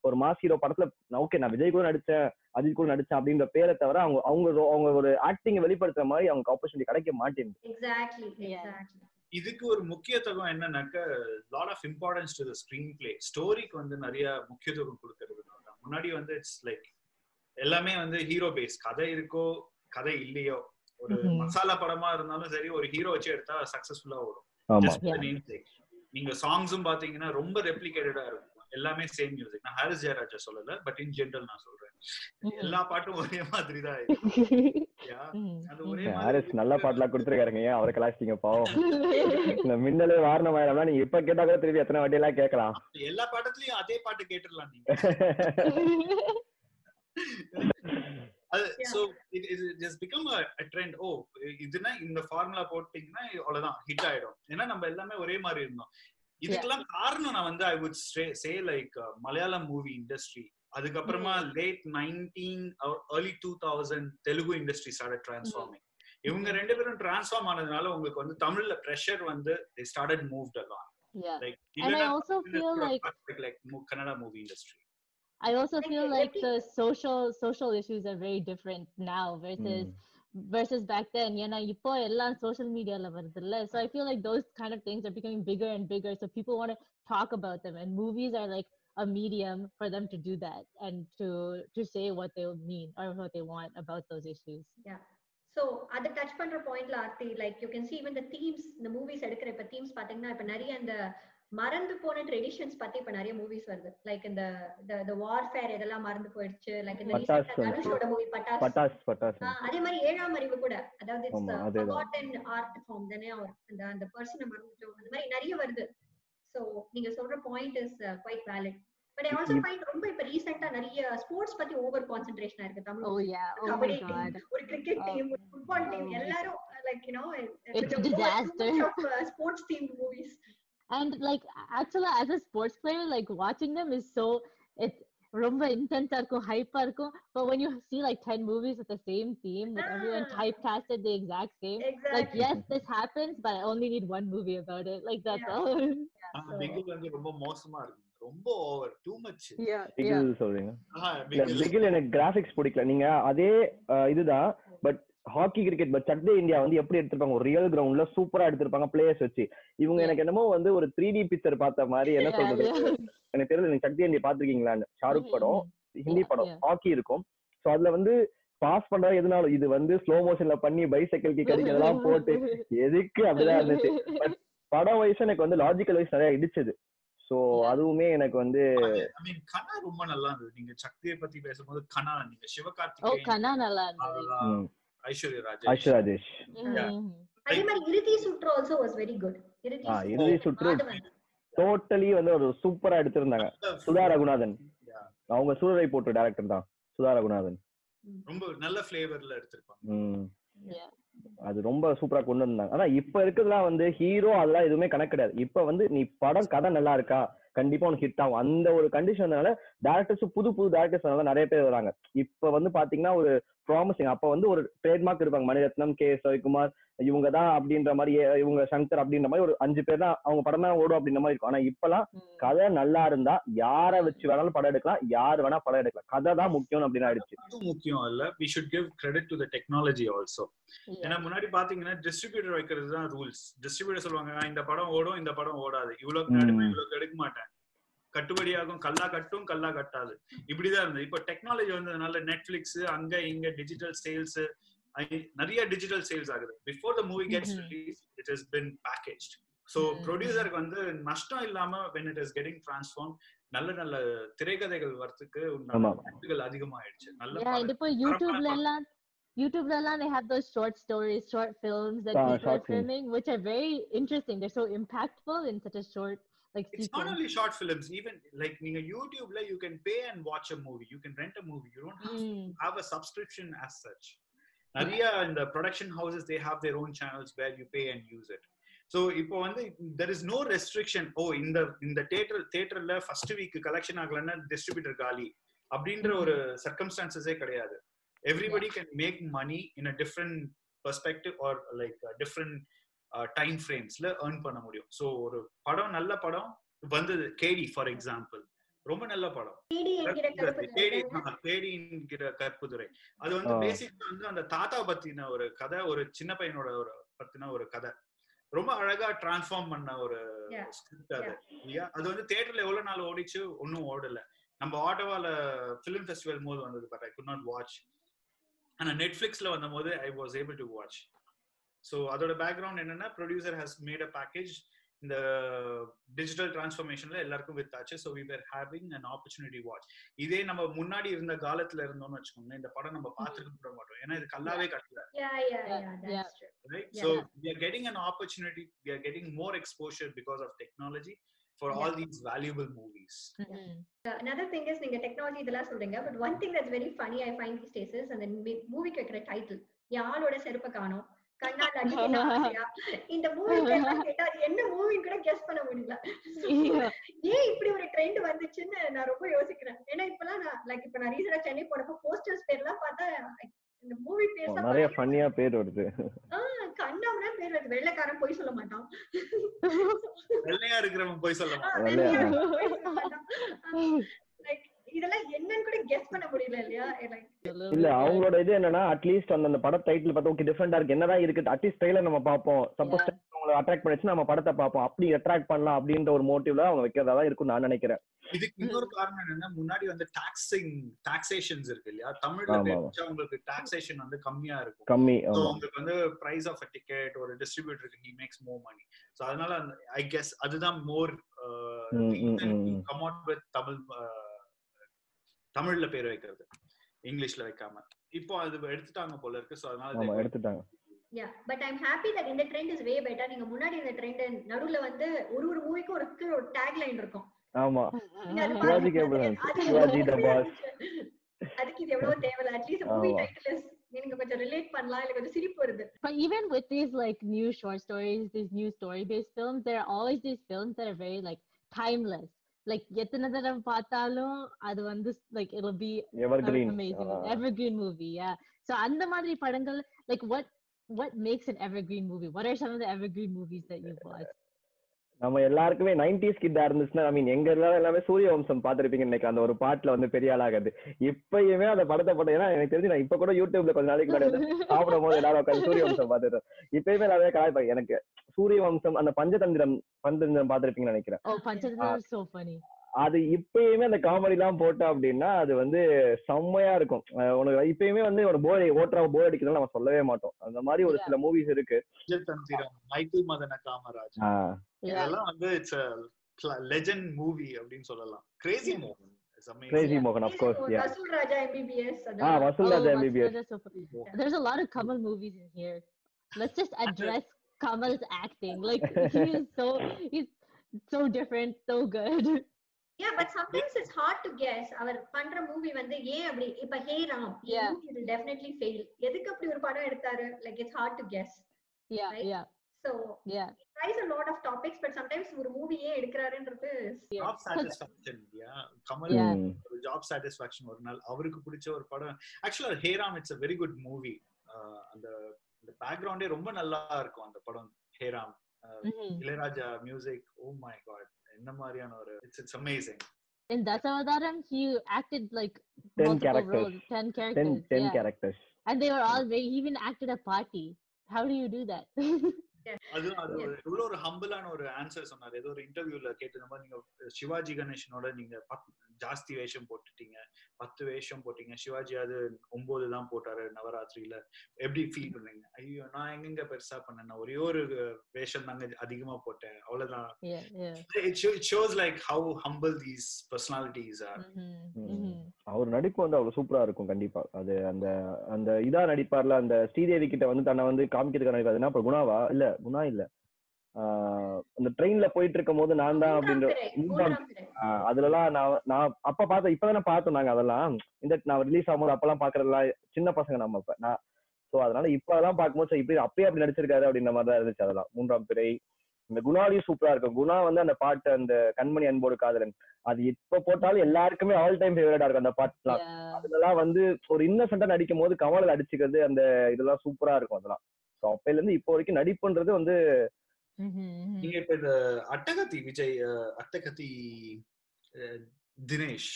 ஒரு மாஸ் ஹீரோ படத்துல ஓகே நான் விஜய் கூட நடிச்சேன் அஜித் கூட நடிச்சேன் அப்படின்ற பேரை தவிர அவங்க அவங்க அவங்க ஒரு ஆக்டிங் வெளிப்படுத்துற மாதிரி அவங்க ஆப்பர்ச்சுனிட்டி கிடைக்க மாட்டேங்குது. Exactly Yeah. எக்ஸாக்ட்லி இதுக்கு ஒரு முக்கியத்துவம் என்னன்னாக்க lot of importance to the screenplay ஸ்டோரிக்கு வந்து நிறைய முக்கியத்துவம் கொடுக்கறது முன்னாடி வந்து இட்ஸ் லைக் எல்லாமே வந்து ஹீரோ பேஸ் கதை இருக்கோ கதை இல்லையோ ஒரு. மசாலா படமா இருந்தாலும் சரி ஒரு ஹீரோ வச்சு எடுத்தா சக்சஸ்ஃபுல்லா ஓடும். நீங்க சாங்ஸும் பாத்தீங்கன்னா ரொம்ப ரெப்ளிகேட்டடா இருக்கும். எல்லாமே சேம் மியூசிக் நான் ஹாரிஸ் ஜெயராஜா சொல்லல பட் இன் ஜென்ரல் நான் சொல்றேன். எல்லா பாட்டும் ஒரே மாதிரி தான் [laughs] நல்ல பாட்டுலாம் கொடுத்துருக்காருங்க. ஏன் அவரை கலாச்சிட்டீங்க பாவம். [laughs] இந்த மின்னலே வாரணம் ஆயிரம்னா நீங்க இப்ப கேட்டா கூட திருப்பி எத்தனை வாட்டி எல்லாம் கேட்கலாம் எல்லா பாட்டத்துலயும் அதே பாட்டு கேட்டுடலாம் ஓ [laughs] இதுனா இந்த ஃபார்முலா போட்டீங்கன்னா அவ்வளவுதான் ஹிட் ஆயிடும். ஏன்னா நம்ம எல்லாமே ஒரே மாதிரி இருந்தோம். இதுக்கெல்லாம் காரணம் நான் வந்து I would say like Malayalam movie industry அதுக்கப்புறமா late nineteen early two thousand Telugu industry started transforming இவங்க ரெண்டு பேரும் டிரான்ஸ்ஃபார்ம் ஆனதுனால உங்களுக்கு வந்து தமிழ்ல ப்ரெஷர் வந்து they started moved along yeah. like And I இல்லைன்னா also feel like like mo- Kannada movie industry I also Like, feel uh, like every- the social social issues are very different now versus ம். versus back then ஏன்னா இப்போ எல்லாம் social mediaல வருதுல்ல so I feel like those kind of things are becoming bigger and bigger so people want to talk about them and movies are like a medium for them to do that and to to say what they mean or what they want about those issues. So அத touch பண்ற பாயிண்ட்ல Aarthi like you can see even the themes இந்த movies எடுக்கிற இப்ப themes பாத்தீங்கன்னா இப்ப நிறைய இந்த மறந்து போன ட்ரெடிஷன்ஸ் பத்தி இப்ப நிறைய மூவிஸ் வருது. லைக் இந்த the warfare இதெல்லாம் மறந்து போயிடுச்சு. லைக் இந்த தனுஷோட மூவி பட்டாஸ் பட்டாஸ் அதே மாதிரி ஏழாம் அறிவு கூட. அதாவது forgotten art form தானே அவர் அந்த அந்த பர்சனை மறந்துட்டோம். அந்த மாதிரி நிறைய வருது. சோ நீங்க சொல்ற point is quite valid but I also இப்- ஃபைண்ட் ரொம்ப இப்ப ரீசெண்டா நிறைய ஸ்போர்ட்ஸ் பத்தி ஓவர் கான்சென்ட்ரேஷனா இருக்கு Tamil oh yeah oh my kabaddi god team ஒரு கிரிக்கெட் Oh. டீம் ஒரு ஃபுட்பால் டீம் Oh. எல்லாரும் like you know It's a disaster. Sports team movies and like actually as a sports player like watching them is so it's ரொம்ப intense இருக்கும் hype இருக்கும் but when you see like 10 movies with the same theme with everyone Ah. typecasted the exact same like exactly yes this happens but i only need one movie about it like that's Yeah. all ஆனா பிகில் வந்து ரொம்ப மோசமா இருக்கு ரொம்ப over too much yeah Bigil சொல்றீங்க பிகில் எனக்கு graphics பிடிக்கல நீங்க அதே இதுதான் but hockey cricket but Chak De India எப்படி எடுத்திருப்பாங்க? ஒரு ரியல் கிரவுண்ட்ல சூப்பரா எடுத்திருப்பாங்க பிளேயர்ஸ் வச்சு. இவங்க. எனக்கு என்னமோ வந்து ஒரு த்ரீ டி பிக்சர் பார்த்த மாதிரி என்ன சொல்றது. எனக்கு தெரியல நீங்க சக்தி இந்தியா பாத்திருக்கீங்களான்னு ஷாருக் படம் ஹிந்தி Yeah, படம். ஹாக்கி இருக்கும். சோ அதுல வந்து பாஸ் பண்றா எதுனாலும் இது வந்து ஸ்லோ மோஷன்ல பண்ணி பைசைக்கிள் கிக் அடிக்கிறதெல்லாம் போட்டு எதுக்கு அப்படிதான் இருந்துச்சு? பட் படம் வயசு எனக்கு வந்து லாஜிக்கல் வைஸ் நிறைய இடிச்சது. சோ. அதுவுமே எனக்கு வந்து கனா ரொம்ப நல்லா இருந்தது. நீங்க சக்தியை பத்தி பேசும்போது கனா நீங்க oh சிவகார்த்திகேயன் கண்ணா நல்லா இருந்தது. ஐஸ்வர்யா ராஜேஷ். ஐஸ்வர் ராஜேஷ். அதே மாதிரி இறுதி சுற்று ஆல்சோ வாஸ் வெரி குட் இறுதி ஆ, சுற்று டோட்டலி வந்து ஒரு சூப்பரா எடுத்திருந்தாங்க. சுதா ரகுநாதன். Yeah. அவங்க சூரரை போட்டு டேரக்டர் தான். சுதா ரகுநாதன். ரொம்ப நல்ல ஃபிளேவர்ல எடுத்திருப்பாங்க. அது ரொம்ப சூப்பரா கொண்டு வந்தாங்க. ஆனா இப்ப இருக்கிறதுலாம் வந்து ஹீரோ அதெல்லாம் எதுவுமே கணக்கு கிடையாது இப்ப வந்து நீ படம் கதை நல்லா இருக்கா? கண்டிப்பா உனக்கு ஹிட் ஆகும். அந்த ஒரு கண்டிஷனால டேரக்டர்ஸ் புது புது டேரக்டர்ஸ் நிறைய பேர் வராங்க. இப்ப வந்து பாத்தீங்கன்னா ஒரு ப்ராமிசிங் அப்ப வந்து ஒரு ட்ரேட்மார்க் இருப்பாங்க. மணிரத்னம் கே. எஸ் ரவிக்குமார் இவங்க தான் அப்படின்ற மாதிரி இவங்க சங்கர் அப்படின்ற மாதிரி ஒரு அஞ்சு பேர் தான் அவங்க படம் தான் ஓடும் அப்படின்ற மாதிரி இருக்கும். ஆனா இப்பெல்லாம். கதை நல்லா இருந்தா யாரை வச்சு வேணாலும் படம் எடுக்கலாம் யார் வேணா படம் எடுக்கலாம். கதை தான் முக்கியம் அப்படின்னு ஆயிடுச்சு. அது முக்கியம் இல்ல. We should give credit to the technology also ஏன்னா முன்னாடி பாத்தீங்கன்னா டிஸ்ட்ரிபியூட்டர் வைக்கிறது தான் ரூல்ஸ் டிஸ்ட்ரிபியூட்டர் சொல்லுவாங்க "நான் இந்த படம் ஓடும் இந்த படம் ஓடாது. இவ்வளவு. எடுப்பேன் இவ்வளவு எடுக்க மாட்டேன். கட்டுப்படியாகும் கல்லா கட்டும் கல்லா கட்டாது இப்படிதான் இருந்தது இப்போ டெக்னாலஜி வந்ததுனால நெட்ஃபிளிக்ஸ் அங்க இங்க டிஜிட்டல் சேல்ஸ் நிறைய டிஜிட்டல் சேல்ஸ் ஆகுது before the movie gets. Release it is been package so. ப்ரொடியூசருக்கு வந்து நஷ்டம் இல்லாம when it is getting transform நல்ல நல்ல திரைக்கதைகள் வரத்துக்கு. வாய்ப்புகள் அதிகமாயிடுச்சு நல்ல. இப்போ யூடியூப்ல எல்லாம் யூடியூப்ல எல்லாம் they have those short stories short films that Ah, people are filming which are very interesting they're so impactful in such a short like It's not sequence only short films, even like நீங்க YouTubeல you can pay and watch a movie. You can rent a movie. You don't have Mm. have a subscription as such. நிறைய இந்த production houses they have their own channels where you pay and use it. So இப்போ வந்து there is no restriction. ஓ இந்த இந்த theatre தேட்டர்ல first week collection ஆகலன்னா distributor காலி அப்படின்ற ஒரு சர்க்கம்ஸ்டான்சஸே கிடையாது everybody can make money in a different perspective or like different time ஃப்ரேம்ஸ்ல earn பண்ண முடியும். ஸோ ஒரு படம் நல்ல படம் வந்தது. கேடி ஃபார் எக்ஸாம்பிள் ரொம்ப நல்ல படம். தேடி என்கிற கற்புதுரை. அது வந்து ஆ. பேசிக்கா வந்து அந்த தாத்தா பத்தின ஒரு கதை ஒரு சின்ன பையனோட ஒரு பத்தின ஒரு கதை. ரொம்ப அழகா டிரான்ஸ்ஃபார்ம் பண்ண ஒரு Yeah. ஸ்கிரிப்ட் அது. இல்லையா? அது வந்து தியேட்டர்ல எவ்வளவு நாள் ஓடிச்சு ஒன்னும் ஓடல. நம்ம ஆட்டோவால பிலிம் ஃபெஸ்டிவல் போது வந்தது but I could not watch ஆனா நெட்ஃபிளிக்ஸ்ல வந்த போது I was able to watch so அதோட பேக்ரவுண்ட் என்னன்னா producer has made a package இந்த டிஜிட்டல் டிரான்ஸ்ஃபர்மேஷன்ல எல்லாருக்கும் வித்தாச்சு so we were having an opportunity watch இதே நம்ம முன்னாடி இருந்த காலத்துல இருந்தோம்னு வச்சுக்கோங்க இந்த படம் நம்ம பார்த்துருக்க கூட மாட்டோம். ஏன்னா இது கல்லாவே கட்டல. Yeah yeah yeah Yeah. that's true. Right? Yeah. so we are getting an opportunity we are getting more exposure because of technology for all these valuable movies. Mhm. another thing is நீங்க technology இதெல்லாம் சொல்றீங்க but one thing that's very funny I find these days is அந்த மூவிக்கு வைக்கிற title ஆளோட செருப்பை காணோம்? கண்ணால் அடிக்க ஆசையா இந்த மூவி கேட்டா அது என்ன மூவின்னு கூட கெஸ் பண்ண முடியல. ஏன் இப்படி ஒரு ட்ரெண்ட் வந்துச்சுன்னு நான் ரொம்ப யோசிக்கிறேன். ஏன்னா இப்பெல்லாம் நான் லைக் இப்ப நான் ரீசெண்டா சென்னை போனப்போ போஸ்டர்ஸ் பேர்லாம் பார்த்தா இந்த மூவி பேர் நிறைய ஃபன்னியா பேர் வருது. கண்ணாமனா பேர் வருது. வெள்ளைக்காரன் போய் சொல்ல மாட்டான். வெள்ளையா இருக்கிறவன் போய் சொல்ல மாட்டான். லைக் இதெல்லாம் என்னன்னு கூட கெஸ் பண்ண முடியல இல்லையா? இல்ல. அவங்களோட இது என்னன்னா அட்லீஸ்ட் அந்த அந்த பட டைட்டில் பார்த்தா ஓகே டிஃப்ரெண்டா இருக்கு. என்னதான் இருக்கு அட்லீஸ்ட் ட்ரெயிலர் நம்ம பார்ப்போம். சப்போஸ். உங்களை அட்ராக்ட் பண்ணிச்சுன்னா நம்ம படத்தை பார்ப்போம். அப்படி அட்ராக்ட் பண்ணலாம் அப்படின்ற ஒரு மோட்டிவ்ல அவங்க வைக்கிறதா தான் இருக்கும் நான் நினைக்கிறேன். இதுக்கு இன்னொரு காரணம் என்னன்னா முன்னாடி வந்து டாக்ஸிங் டாக்ஸேஷன்ஸ் இருக்கு இல்லையா? தமிழ்ல. பேசிச்சா உங்களுக்கு டாக்ஸேஷன் வந்து கம்மியா இருக்கும். கம்மி உங்களுக்கு வந்து பிரைஸ் ஆஃப் டிக்கெட் ஒரு டிஸ்ட்ரிபியூட்டருக்கு he makes more money so அதனால ஐ கெஸ் அதுதான் more. Come out with Tamil uh, தமிழ்ல பேர் வைக்கிறது. இங்கிலீஷ்ல வைக்காம. இப்போ அது எடுத்துட்டாங்க போல இருக்கு ஸோ அதனால எடுத்துட்டாங்க. Yeah but i'm happy that இந்த ட்ரெண்ட் இஸ் வே பெட்டர் நீங்க முன்னாடி இந்த ட்ரெண்ட் நடுவுல வந்து ஒரு ஒரு மூவிக்கும் ஒரு டேக் லைன் இருக்கும். ஆமா. சிவாஜி. கேபிள் சிவாஜி த பாஸ் அதுக்கு இது எவ்வளவு தேவையில்ல அட்லீஸ்ட் மூவி. டைட்டில் நீங்க கொஞ்சம் ரிலேட் பண்ணலாம் இல்ல கொஞ்சம் சிரிப்பு வருது. But even with these like new short stories, these new story-based films, there are always these films that are very like timeless. Like எத்தனை தடவை பார்த்தாலும் அது வந்து like it'll be ever an green amazing an evergreen movie. Yeah. So அந்த மாதிரி படங்கள் like what what makes an evergreen movie? What are some of the evergreen movies that you've watched? நம்ம எல்லாருக்குமே நைன்டிஸ் கிட்டா இருந்துச்சுன்னா ஐ மீன் எங்க எல்லாரும் எல்லாமே சூரிய வம்சம் பாத்திருப்பீங்க நினைக்கிறேன் அந்த ஒரு பாட்டுல வந்து பெரிய ஆளாகாது இப்பயுமே அந்த படத்தை போட்ட ஏன்னா எனக்கு தெரிஞ்சு நான் இப்ப கூட யூடியூப்ல கொஞ்ச நாளைக்கு முன்னாடி வந்து [laughs] சாப்பிடும் போது எல்லாரும் உட்காந்து சூரிய வம்சம் பாத்துட்டு இப்பயுமே எல்லாருமே கலாய்ப்பாங்க எனக்கு சூரிய வம்சம் அந்த பஞ்சதந்திரம் பஞ்சதந்திரம் பாத்திருப்பீங்கன்னு நினைக்கிறேன். அது இப்பயுமே அந்த காமெடி எல்லாம் போட்டோம் அப்படின்னா அது வந்து செம்மையா இருக்கும். உனக்கு இப்பயுமே வந்து ஒரு போர் ஓட்டுற போர் அடிக்கிறதுல நம்ம சொல்லவே மாட்டோம். அந்த மாதிரி ஒரு சில மூவிஸ் இருக்கு. தந்திரம் மைக்கேல் மதன காமராஜ் Yeah. இதெல்லாம் வந்து இட்ஸ் லெஜெண்ட் மூவி அப்படின்னு சொல்லலாம். Crazy of course yeah Rasool Raja MBBS ah Vasool Raja Oh, MBBS Vasudha, so funny. There's a lot of Kamal movies in here. Let's just [laughs] address Kamal's acting. Like he is so he's so different, so good. Yeah, but sometimes it's hard to guess. அவர் பண்ற movie வந்து ஏன் அப்படி இப்ப Hey Ram will definitely fail எதுக்கு அப்படி ஒரு படம் எடுத்தாரு like it's hard to guess Yeah, Right? yeah, so yeah. he tries a lot of topics but sometimes ஒரு மூவி ஏன் எடுக்கிறாருன்றது. ஜாப் சாட்டிஸ்பாக்சன் இல்லையா கமல் Yeah. ஒரு ஜாப் சாட்டிஸ்பாக்சன் ஒரு நாள் அவருக்கு பிடிச்ச ஒரு படம் ஆக்சுவலா Hey Ram it's a very good movie அந்த அந்த பேக்ரவுண்டே ரொம்ப நல்லா இருக்கும் அந்த படம் Hey Ram Mhm. Ilaiyaraaja music oh my god என்ன மாதிரியான ஒரு it's it's amazing In Dasavadaram, he acted like 10 multiple characters. roles, ten characters. Ten yeah. Characters And they were all very. He even acted a party. How do you do that? அது அது ஒரு இவ்வளவு ஒரு ஹம்பிளான ஒரு answer சொன்னார் ஏதோ ஒரு இன்டர்வியூல கேட்டு மாதிரி நீங்க சிவாஜி கணேசனோட நீங்க ஜாஸ்தி வேஷம் போட்டுட்டீங்க. பத்து வேஷம் போட்டீங்க. சிவாஜி அது ஒன்பது தான் போட்டாரு நவராத்திரியில. எப்படி ஃபீல் பண்ணீங்க? ஐயோ நான் எங்கெங்க பெருசா பண்ணேன்? ஒரே ஒரு வேஷம் தாங்க அதிகமா போட்டேன். அவ்வளவுதான். Yeah, yeah. it shows like how humble these personalities are. Hmm Mm. hmm அவர் நடிப்பு வந்து அவ்வளவு சூப்பரா இருக்கும் கண்டிப்பா. அது அந்த அந்த இதா நடிப்பார்ல அந்த ஸ்ரீதேவி கிட்ட வந்து தன்னை வந்து காமிக்கிறதுக்கு நடிப்பார் அது என்ன அப்புறம் குணாவா? இல்ல குணா இல்ல. ஆஹ் அந்த ட்ரெயின்ல போயிட்டு இருக்கும் போது நான் தான் அப்படின்ற அதுலலாம் நான் நான் அப்ப பார்த்தேன் இப்பதானே பார்த்தோம் நாங்க அதெல்லாம். இந்த நான் ரிலீஸ் ஆகும்போது அப்பெல்லாம் பாக்குறதெல்லாம் சின்ன பசங்க நம்ம அப்ப. நான் சோ அதனால இப்ப அதெல்லாம் பார்க்கும்போது இப்படி அப்பயே அப்படி நடிச்சிருக்காரு அப்படின்ற மாதிரி தான் இருந்துச்சு அதெல்லாம். மூன்றாம் பிறை. இந்த குணாலையும் சூப்பரா இருக்கும். குணா வந்து அந்த பாட்டு அந்த கண்மணி அன்போடு காதலன். அது இப்ப போட்டாலும் எல்லாருக்குமே ஆல் டைம் ஃபேவரட்டா இருக்கும் அந்த பாட்டுலாம். அதெல்லாம் வந்து ஒரு இன்னசென்ட்டா நடிக்கும் போது கமல அடிச்சுக்கிறது அந்த இதெல்லாம் சூப்பரா இருக்கும் அதெல்லாம். ஸோ அப்பையில இருந்து இப்போ வரைக்கும் நடிப்புன்றது வந்து நீங்க இப்ப இந்த Attakathi Vijay Attakathi Dinesh.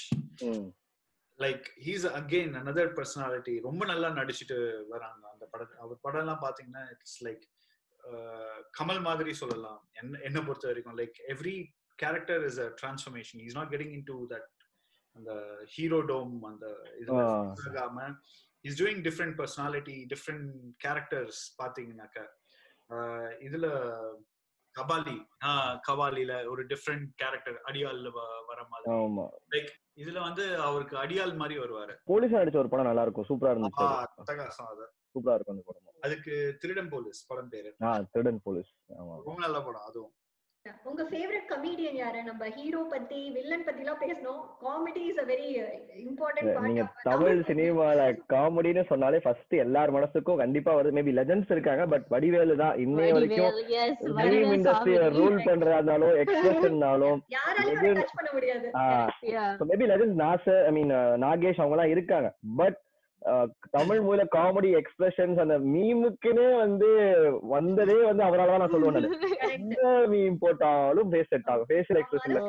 Like he's again another personality ரொம்ப நல்லா நடிச்சிட்டு வராங்க அந்த படம். அவர் படம் எல்லாம் பாத்தீங்கன்னா இட்ஸ் லைக் கமல் மாதிரி சொல்லலாம். என்ன என்ன பொறுத்த வரைக்கும் like every character is a transformation is not getting into that அந்த ஹீரோ டோம் அந்த இதுல ஆ. ஆகாம. Is doing different personality different characters பாத்தீங்கன்னாக்க இதுல கபாலி. ஆஹ் கபாலில ஒரு டிஃப்ரெண்ட் கேரக்டர் அடியாள்ல வ- வர மாதிரி. ஆமா. லைக் இதுல வந்து அவருக்கு அடியாள் மாதிரி வருவாரு. போலீஸ் நடிச்ச ஒரு படம் நல்லா இருக்கும் சூப்பரா இருந்துச்சு. அட்டகாசம் அது. சூப்பரா இருக்கும் அந்த படம் அதுக்கு திருடன் போலீஸ் படம் பேரு. ஆ திருடன் போலீஸ். ஆமா. ரொம்ப நல்ல படம் அதுவும். உங்க ஃபேவரட் கமெடியன் யாரு? நம்ம ஹீரோ பத்தி வில்லன் பத்தி எல்லாம் பேசணும். Comedy is a very important நீங்க தமிழ் சினிமால காமெடின்னு சொன்னாலே ஃபர்ஸ்ட் எல்லார் மனசுக்கும் கண்டிப்பா வருது. மேபி லெஜண்ட்ஸ் இருக்காங்க பட் வடிவேலு தான் இன்னைய வரைக்கும் Vadivel இண்டஸ்ட்ரிய. ரூல் பண்றதாலும் எக்ஸ்பிரஷன்னாலும் யாராலையும் Legend- டச் பண்ண முடியாது. Maybe legend Nassar I mean Nagesh அவங்க எல்லாம் இருக்காங்க. பட் தமிழ் மூல காமெடி எக்ஸ்பிரஷன்ஸ் அந்த மீமுக்குன்னே வந்து வந்ததே வந்து அவரால தான் நான் சொல்லுவேன். [laughs] எந்த மீம் போட்டாலும் ஃபேஸ் செட் ஆகும். ஃபேஷியல் எக்ஸ்பிரஷன்ல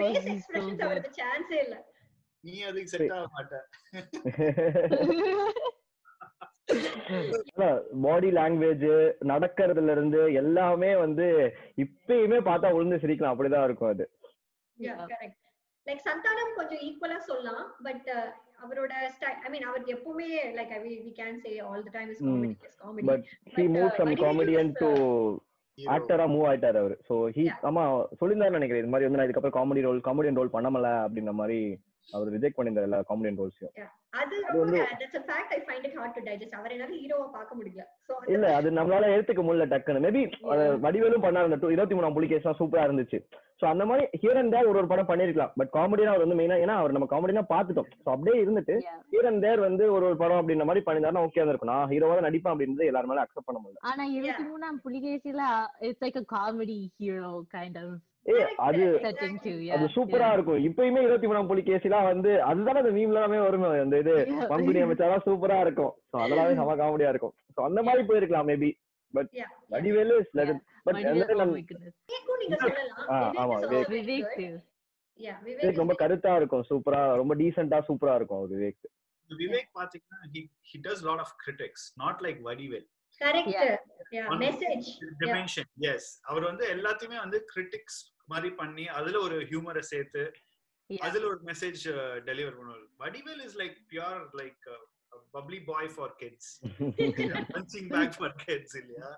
சான்ஸே இல்ல. நீ அதுக்கு செட் ஆக மாட்ட? [laughs] பாடி லாங்குவேஜ் நடக்கிறதுல இருந்து எல்லாமே வந்து இப்பயுமே பார்த்தா உளுந்து சிரிக்கலாம். அப்படிதான் இருக்கும் அது. Like சந்தானம் கொஞ்சம் ஈக்குவலா சொல்லலாம் பட் அவரோட ஸ்டைல் ஐ மீன் அவருக்கு எப்பவுமே like I we can say all the time is comedy is comedy but he But, move uh, from comedian to. ஆக்டரா move ஆயிட்டாரு அவரு சோ ஹி. ஆமா சொல்லியிருந்தாரு நினைக்கிறேன் இது மாதிரி வந்து நான் இதுக்கப்புறம் காமெடி ரோல் காமெடியன் ரோல் பண்ணமல அப்படின்ற மாதிரி அவர் ரிஜெக்ட் பண்ணியிருந்தாரு எல்லா காமெடியன் ரோல்ஸையும் அது ரொம்ப வந்து- that's a fact. I find it hard to digest. அவர் என்னால ஹீரோவா பார்க்க முடியல. சோ இல்ல அது நம்மளால எடுத்துக்க முடியல டக்குன்னு. மேபி வடிவேலும் பண்ணாரு. அந்த two- இருபத்தி மூணாம் புலிகேஸ்லாம் சூப்பரா இருந்துச்சு. சோ அந்த மாதிரி ஹியர் அண்ட் தேர் ஒரு ஒரு படம் பண்ணிருக்கலாம் பட் காமெடியா அவர் வந்து மெயினா ஏன்னா அவர் நம்ம காமெடினா பாத்துட்டோம் சோ அப்படியே இருந்துட்டு. ஹியர் அண்ட் தேர் வந்து ஒரு ஒரு படம் அப்படின்ற மாதிரி பண்ணியிருந்தாருன்னா ஓகே இருக்கும் நான் ஹீரோவா நடிப்பேன் அப்படின்றது எல்லாரும் மேல அக்செப்ட் பண்ண முடியல. ஆனா இருபத்தி மூணாம் புலிகேசில it's like a comedy hero kind of. ஏ அது setting too yeah அது சூப்பரா இருக்கும். இப்பயுமே இருபத்தி மூணாம் புலி கேசிலாம் வந்து அதுதானே அந்த மீம்ல எல்லாமே வருமே அந்த இது. பங்குனி அமைச்சாலாம் சூப்பரா இருக்கும். சோ அதெல்லாமே செம காமெடியா இருக்கும். சோ அந்த மாதிரி போயிருக்கலாம் maybe but. Vadivelu. But oh ஆமா, விவேக். ரொம்ப கருத்தா இருக்கும் சூப்பரா ரொம்ப டீசென்டா சூப்பரா இருக்கும் அவர் விவேக். விவேக் பாத்தீங்கன்னா he he does lot of critics not like Vadivel. One- message. dimension yes. அவர் வந்து எல்லாத்தையுமே வந்து கிரிட்டிக்ஸ் மாதிரி பண்ணி அதுல ஒரு ஹியூமரை சேர்த்து அதுல ஒரு மெசேஜ் டெலிவர் பண்ணுவார் Vadivel is like pure like bubbly boy for kids punching bag for kids இல்லையா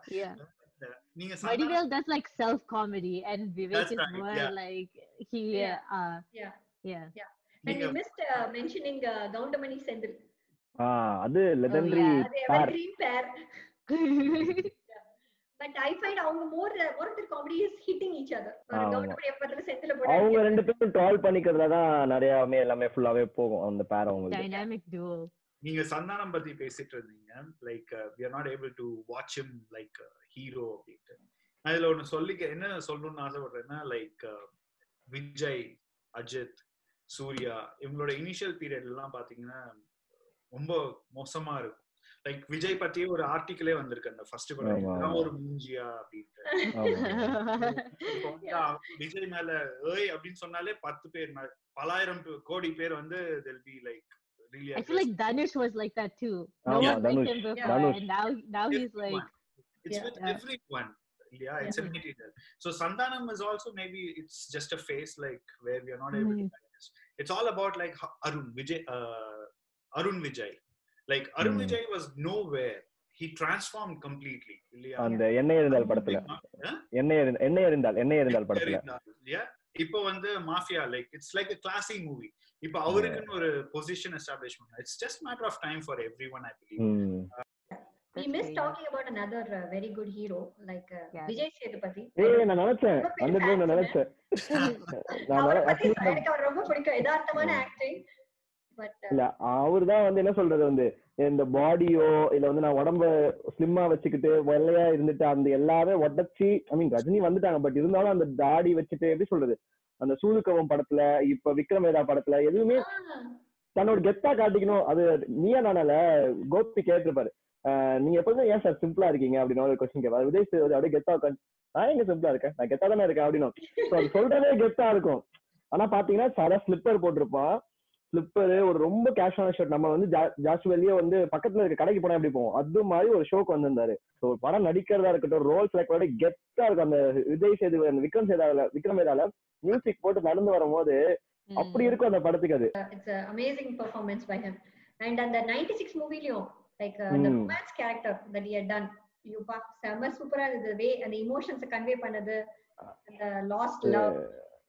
நீங்க Santhanam Vadivel does like self comedy and Vivek That's is right, more yeah. like he Yeah. uh Yeah. yeah and we missed uh, mentioning uh, Goundamani Senthil ஆஹ் அது legendary yeah. அது evergreen pair but I find அவங்க more of comedy is hitting each other. Goundamani எப்பத்துல செந்தில அவங்க போட்டு ரெண்டு பேரும் troll பண்ணிக்கிறதுல தான் நிறையவே எல்லாமே ஃபுல்லாவே போகும் அந்த பேர் அவங்களுக்கு. Dynamic duo. நீங்க சந்தானம் பத்தி பேசிட்டு இருந்தீங்க. Like we are not able to watch him like hero அப்படின்ட்டு. இதுல ஒண்ணு சொல்லிக்க என்ன சொல்லணும்னு ஆசைப்படுறேன்னா லைக் விஜய் அஜித் சூர்யா இவங்களோட இனிஷியல் பீரியட் எல்லாம் பாத்தீங்கன்னா ரொம்ப மோசமா இருக்கும். லைக் விஜய் பத்தியே ஒரு ஆர்டிக்கிளே வந்திருக்கு அந்த ஃபர்ஸ்ட் படம். ஒரு மூஞ்சியா அப்படின்ட்டு விஜய் மேல ஏய் அப்படின்னு சொன்னாலே பத்து பேர் மேல பலாயிரம் பே- கோடி பேர் வந்து they'll be like really I feel like Danush was like that too. No Yeah, one liked Danush. him before, Danush. and now now he's like, It's Yeah. with Yeah. everyone. Yeah, it's a material. So Sandanam is also maybe it's just a face like where we are not able to Mhm. digest. It's all about like Arun Vijay, uh, Arun Vijay. Like Arun Hmm. Vijay was nowhere. He transformed completely. இல்லையா? அந்த எண்ணெய் இருந்தால் படத்துல? எண்ணெய் இருந்தால் எண்ணெய் இருந்தால் படத்துல Yeah. இப்போ வந்து Mafia like it's like a classy movie இப்போ அவருக்குன்னு ஒரு பொசிஷன் எஸ்டாப்ளிஷ் பண்ணா it's just matter of time for every one I believe we great. talking about another uh, very good hero like uh, Yeah. Vijay Sethupathi ஏய் நான் நினைச்சேன் அந்த நான் நினைச்சேன் [laughs] நான் ரொம்ப பிடிக்கும் யதார்த்தமான ஆக்டிங் பட் இல்ல அவர்தான் வந்து என்ன சொல்றது வந்து இந்த பாடியோ இல்ல வந்து நான் உடம்ப ஸ்லிம்மா வச்சுக்கிட்டு வெள்ளையா இருந்துட்டு அந்த எல்லாமே உடச்சி ஐ மீன் ரஜினி வந்துட்டாங்க பட் இருந்தாலும் அந்த தாடி வச்சுட்டு எப்படி சொல்றது அந்த சூதுக்கவம் படத்துல இப்ப விக்ரமேதா படத்துல எதுவுமே தன்னோட கெத்தா காட்டிக்கணும் அது நீயா நானால கோபி கேட்டிருப்பாரு. நீங்க எப்பவுமே ஏன் சார் சிம்பிளா இருக்கீங்க அப்படின்னு ஒரு கொஸ்டின் கேட்பாரு விஜய் அப்படியே கெத்தா உட்காந்து நான் எங்க சிம்பிளா இருக்கேன்? நான் கெத்தா தானே இருக்கேன் அப்படின்னு சொல்றதே கெத்தா இருக்கும். ஆனா பாத்தீங்கன்னா சாரா ஸ்லிப்பர் போட்டிருப்பான். ஸ்லிப்பர் ஒரு ரொம்ப கேஷுவலான ஷர்ட் நம்ம வந்து ஜாஸ்தி வெளியே வந்து பக்கத்துல இருக்க கடைக்கு போனா எப்படி போவோம்? அது மாதிரி ஒரு ஷோக்கு வந்திருந்தாரு. ஸோ ஒரு படம் நடிக்கிறதா இருக்கட்டும் ரோல் செலக்ட் கெத்தா இருக்கும். அந்த விஜய் சேது அந்த விக்ரம் சேதால விக்ரம் வேதால மியூசிக் போட்டு நடந்து வரும்போது அப்படி இருக்கும் அந்த படத்துக்கு அது. Amazing performance by him and அந்த 96 மூவிலயும் லைக் அந்த. Romance character that he done you பா செம சூப்பரா இருந்தது. வே அந்த இமோஷன்ஸ் கன்வே பண்ணது அந்த லாஸ்ட் லவ்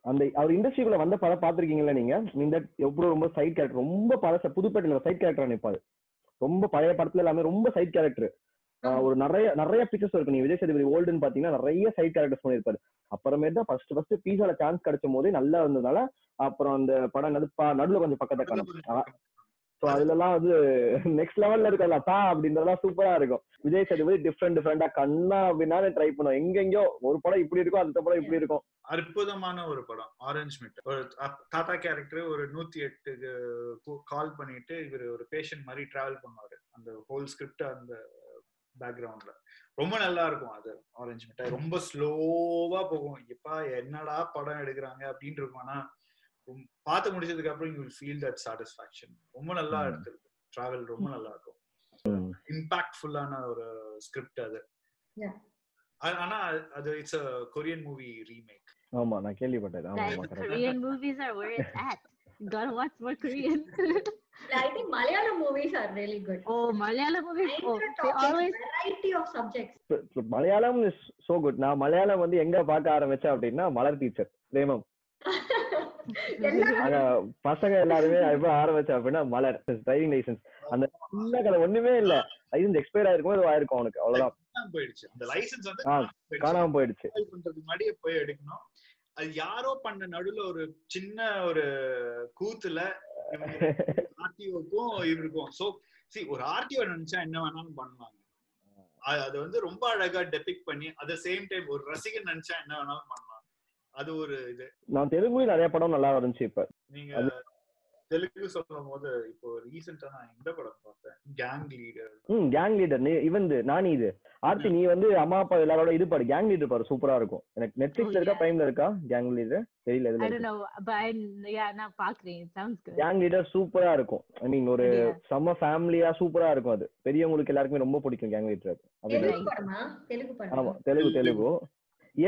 அந்த அவர் இண்டஸ்ட்ரிக்குள்ள வந்த படம் பாத்திருக்கீங்களா நீங்க? இந்த எவ்வளவு ரொம்ப சைட் கேரக்டர் ரொம்ப பழச புதுப்பேட்டையில சைட் கேரக்டர் நிப்பாரு. ரொம்ப பழைய படத்துல எல்லாமே ரொம்ப சைட் கேரக்டர் ஒரு நிறைய நிறைய பிக்சர்ஸ் இருக்கு. நீங்க விஜய் சேதுபதி ஓல்டுன்னு பாத்தீங்கன்னா நிறைய சைட் கேரக்டர்ஸ் பண்ணிருப்பாரு அப்புறமேட்டு தான் ஃபர்ஸ்ட் ஃபர்ஸ்ட் பீஸால சான்ஸ் கிடைச்சும் போதே நல்லா இருந்ததுனால அப்புறம் அந்த படம் என்னது பா- நடுவுல கொஞ்சம் பக்கத்தை காணும். ஸோ அதுலலாம் வந்து நெக்ஸ்ட் லெவல்ல இருக்கல பா அப்படின்றதெல்லாம் சூப்பரா இருக்கும். விஜய் சேதுபதி டிஃப்ரெண்ட் டிஃப்ரெண்டா கண்ணா அப்படின்னாலே ட்ரை பண்ணுவோம் எங்கெங்கயோ ஒரு படம் இப்படி இருக்கும் அடுத்த படம் இப்படி இருக்கும். அற்புதமான ஒரு படம் ஆரஞ்ச் மிட் ஒரு தாத்தா கேரக்டர் ஒரு நூத்தி எட்டுக்கு கால் பண்ணிட்டு இவர் ஒரு பேஷண்ட் மாதிரி டிராவல் பண்ணுவாரு. அந்த ஹோல் ஸ்கிரிப்ட் அந்த பேக்ரவுண்ட்ல ரொம்ப நல்லா இருக்கும் அது ஆரஞ்சு மிட்டாய் ரொம்ப ஸ்லோவா போகும். எப்பா என்னடா படம் எடுக்கிறாங்க அப்படின்னு இருக்கும். ஆனா பார்த்து முடிச்சதுக்கு அப்புறம் யூ ஃபீல் தட் சாட்டிஸ்ஃபேக்ஷன் ரொம்ப நல்லா. எடுத்திருக்கு. டிராவல் ரொம்ப நல்லா இருக்கும். இம்பாக்ட்ஃபுல்லான ஒரு ஸ்கிரிப்ட் அது. ஆனா அது it's a Korean movie remake ஆமா நான் கேள்விப்பட்டேன் ஆமா ஆமா correct Korean movies are where it's at. You gotta watch more [laughs] Korean. I think Malayalam movies are really good. oh, Malayalam movies. Oh, they always. variety of subjects. Malayalam is so good நான் மலையாளம் வந்து எங்க பார்க்க ஆரம்பிச்சேன் அப்படின்னா மலர் teacher பிரேமம் [laughs] பசங்க எல்லாருமே எப்ப ஆரம்பிச்சேன் அப்படின்னா மலர் டிரைவிங் லைசன்ஸ் அந்த சின்ன கதை ஒண்ணுமே இல்ல லைசன்ஸ் எக்ஸ்பயர் ஆயிருக்கும் அது ஆயிருக்கும் அவனுக்கு அவ்வளவுதான் போயிடுச்சு அந்த லைசன்ஸ் வந்து காணாம போயிடுச்சு. பண்றதுக்கு முன்னாடியே போய் எடுக்கணும் அது யாரோ பண்ண நடுவுல ஒரு சின்ன ஒரு கூத்துல [laughs] ஆர்டிஓக்கும் இவருக்கும். சோ சி ஒரு ஆர்டிஓ நினைச்சா என்ன வேணாலும் பண்ணலாம் அது- அது வந்து ரொம்ப அழகா டெபிக் பண்ணி அட் சேம் டைம் ஒரு ரசிகன் நினைச்சா என்ன வேணாலும் பண்ணலாம். அது ஒரு இது. நான் தெலுங்குல நிறைய படம் நல்லா இருந்துச்சு இப்ப. நீங்க தெலுங்கு சொல்லும் போது இப்போ ரீசெண்டா நான் இந்த படம் பார்த்தேன். கேங் லீடர் ம் கேங் லீடர் நீ இவன் நானி இது. ஆர்த்தி நீ வந்து அம்மா அப்பா எல்லாரோட இது பாரு கேங் லீடர் பாரு சூப்பரா இருக்கும். எனக்கு நெட்ஃபிளிக்ஸ்ல இருக்கா yeah. பிரைம்ல இருக்கா? கேங் லீடர் தெரியல I எதுல don't know, but I yeah, not பாக்குறேன். It sounds good. Gang leader சூப்பரா இருக்கும். ஐ மீன் ஒரு? செம்ம ஃபேமிலியா சூப்பரா இருக்கும் அது. பெரியவங்களுக்கு எல்லாருக்குமே ரொம்ப பிடிக்கும் கேங் லீடர் தெலுங்கு தெலுங்கு ஆமா படம் தெலுங்கு தெலுங்கு.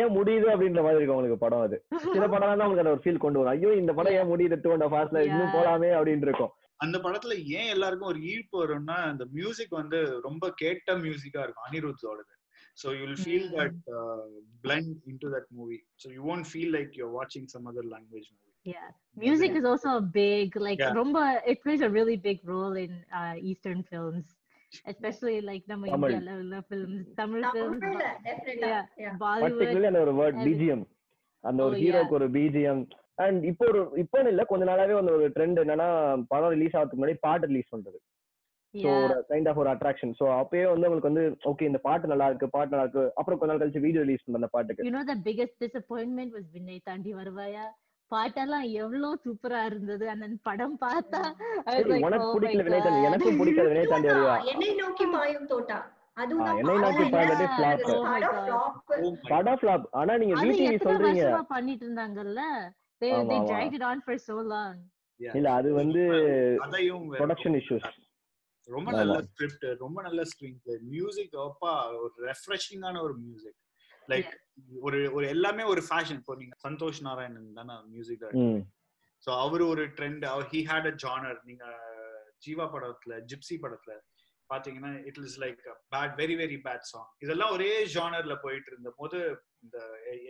ஏன் முடியுது அப்படின்ற மாதிரி இருக்கும் உங்களுக்கு படம் அது. சில படம் தான் உங்களுக்கு அந்த ஒரு ஃபீல் கொண்டு வரும். ஐயோ இந்த படம் ஏன் முடியுது? டூ அண்ட் ஹார்ஸ்ல இன்னும் Yeah. போலாமே அப்படின்னு இருக்கும். அந்த படத்துல ஏன் எல்லாருக்கும் ஒரு ஈர்ப்பு வரும்னா அந்த மியூசிக் வந்து ரொம்ப கேட்ட மியூசிக்கா இருக்கும். அனிருத்தோடது. So you will feel. That blend into that movie so you won't feel like you're வாட்சிங் some other language movie Yeah. Music is also a big, like, Yeah. Rumba, it plays a really big role in uh, Eastern films, especially like நம்ம yeah, yeah Bollywood. Particularly அந்த ஒரு word and- BGM அந்த ஒரு Oh, ஹீரோக்கு ஒரு BGM and இப்போ ஒரு இப்போ இல்ல கொஞ்ச நாளாவே வந்து ஒரு ட்ரெண்ட் என்னன்னா படம் ரிலீஸ் ஆகிறதுக்கு முன்னாடி பாட்டு ரிலீஸ் பண்றது. So Yeah. ஒரு கைண்ட் ஆஃப் ஒரு அட்ராக்ஷன் ஸோ அப்பயே வந்து உங்களுக்கு வந்து ஓகே இந்த பாட்டு நல்லா இருக்கு பாட்டு நல்லா இருக்கு. அப்புறம் கொஞ்ச நாள் கழிச்சு வீடியோ ரிலீஸ் பண்ண அந்த பாட்டுக்கு. You know the biggest disappointment was விண்ணை தாண்டி வருவாயா பாட்டெல்லாம் எவ்வளவு சூப்பரா இருந்தது. அந்த படம் பார்த்தா உனக்கு oh பிடிக்கல வினய் தாண்டி God. எனக்கும் பிடிக்காத வினய் தாண்டி வருவா என்னை நோக்கி பாயும் தோட்டா. என்னை நோக்கி பாயும். Oh படம் ஃபிளாப் ஆனா நீங்க விடிவி சொல்றீங்க. பண்ணிட்டு இருந்தாங்கல்ல they they dragged it on for so long. இல்ல அது வந்து. ப்ரொடக்ஷன் இஷ்யூஸ் ரொம்ப. நல்ல ஸ்கிரிப்ட் ரொம்ப நல்ல ஸ்க்ரீன் பிளே மியூசிக் அப்பா ஒரு ரெஃப்ரெஷிங்கான ஒரு மியூசிக் லைக் ஒரு ஒரு எல்லாமே ஒரு ஃபேஷன் இப்போ நீங்க சந்தோஷ் நாராயணன் தானே மியூசிக் ஸோ அவர் ஒரு ட்ரெண்ட் அவர் ஹி ஹேட் அ ஜானர் நீங்க ஜீவா படத்துல ஜிப்சி படத்துல பாத்தீங்கன்னா it is like bad very very bad song இதெல்லாம் ஒரே ஜானர்ல போயிட்டு இருந்த போது இந்த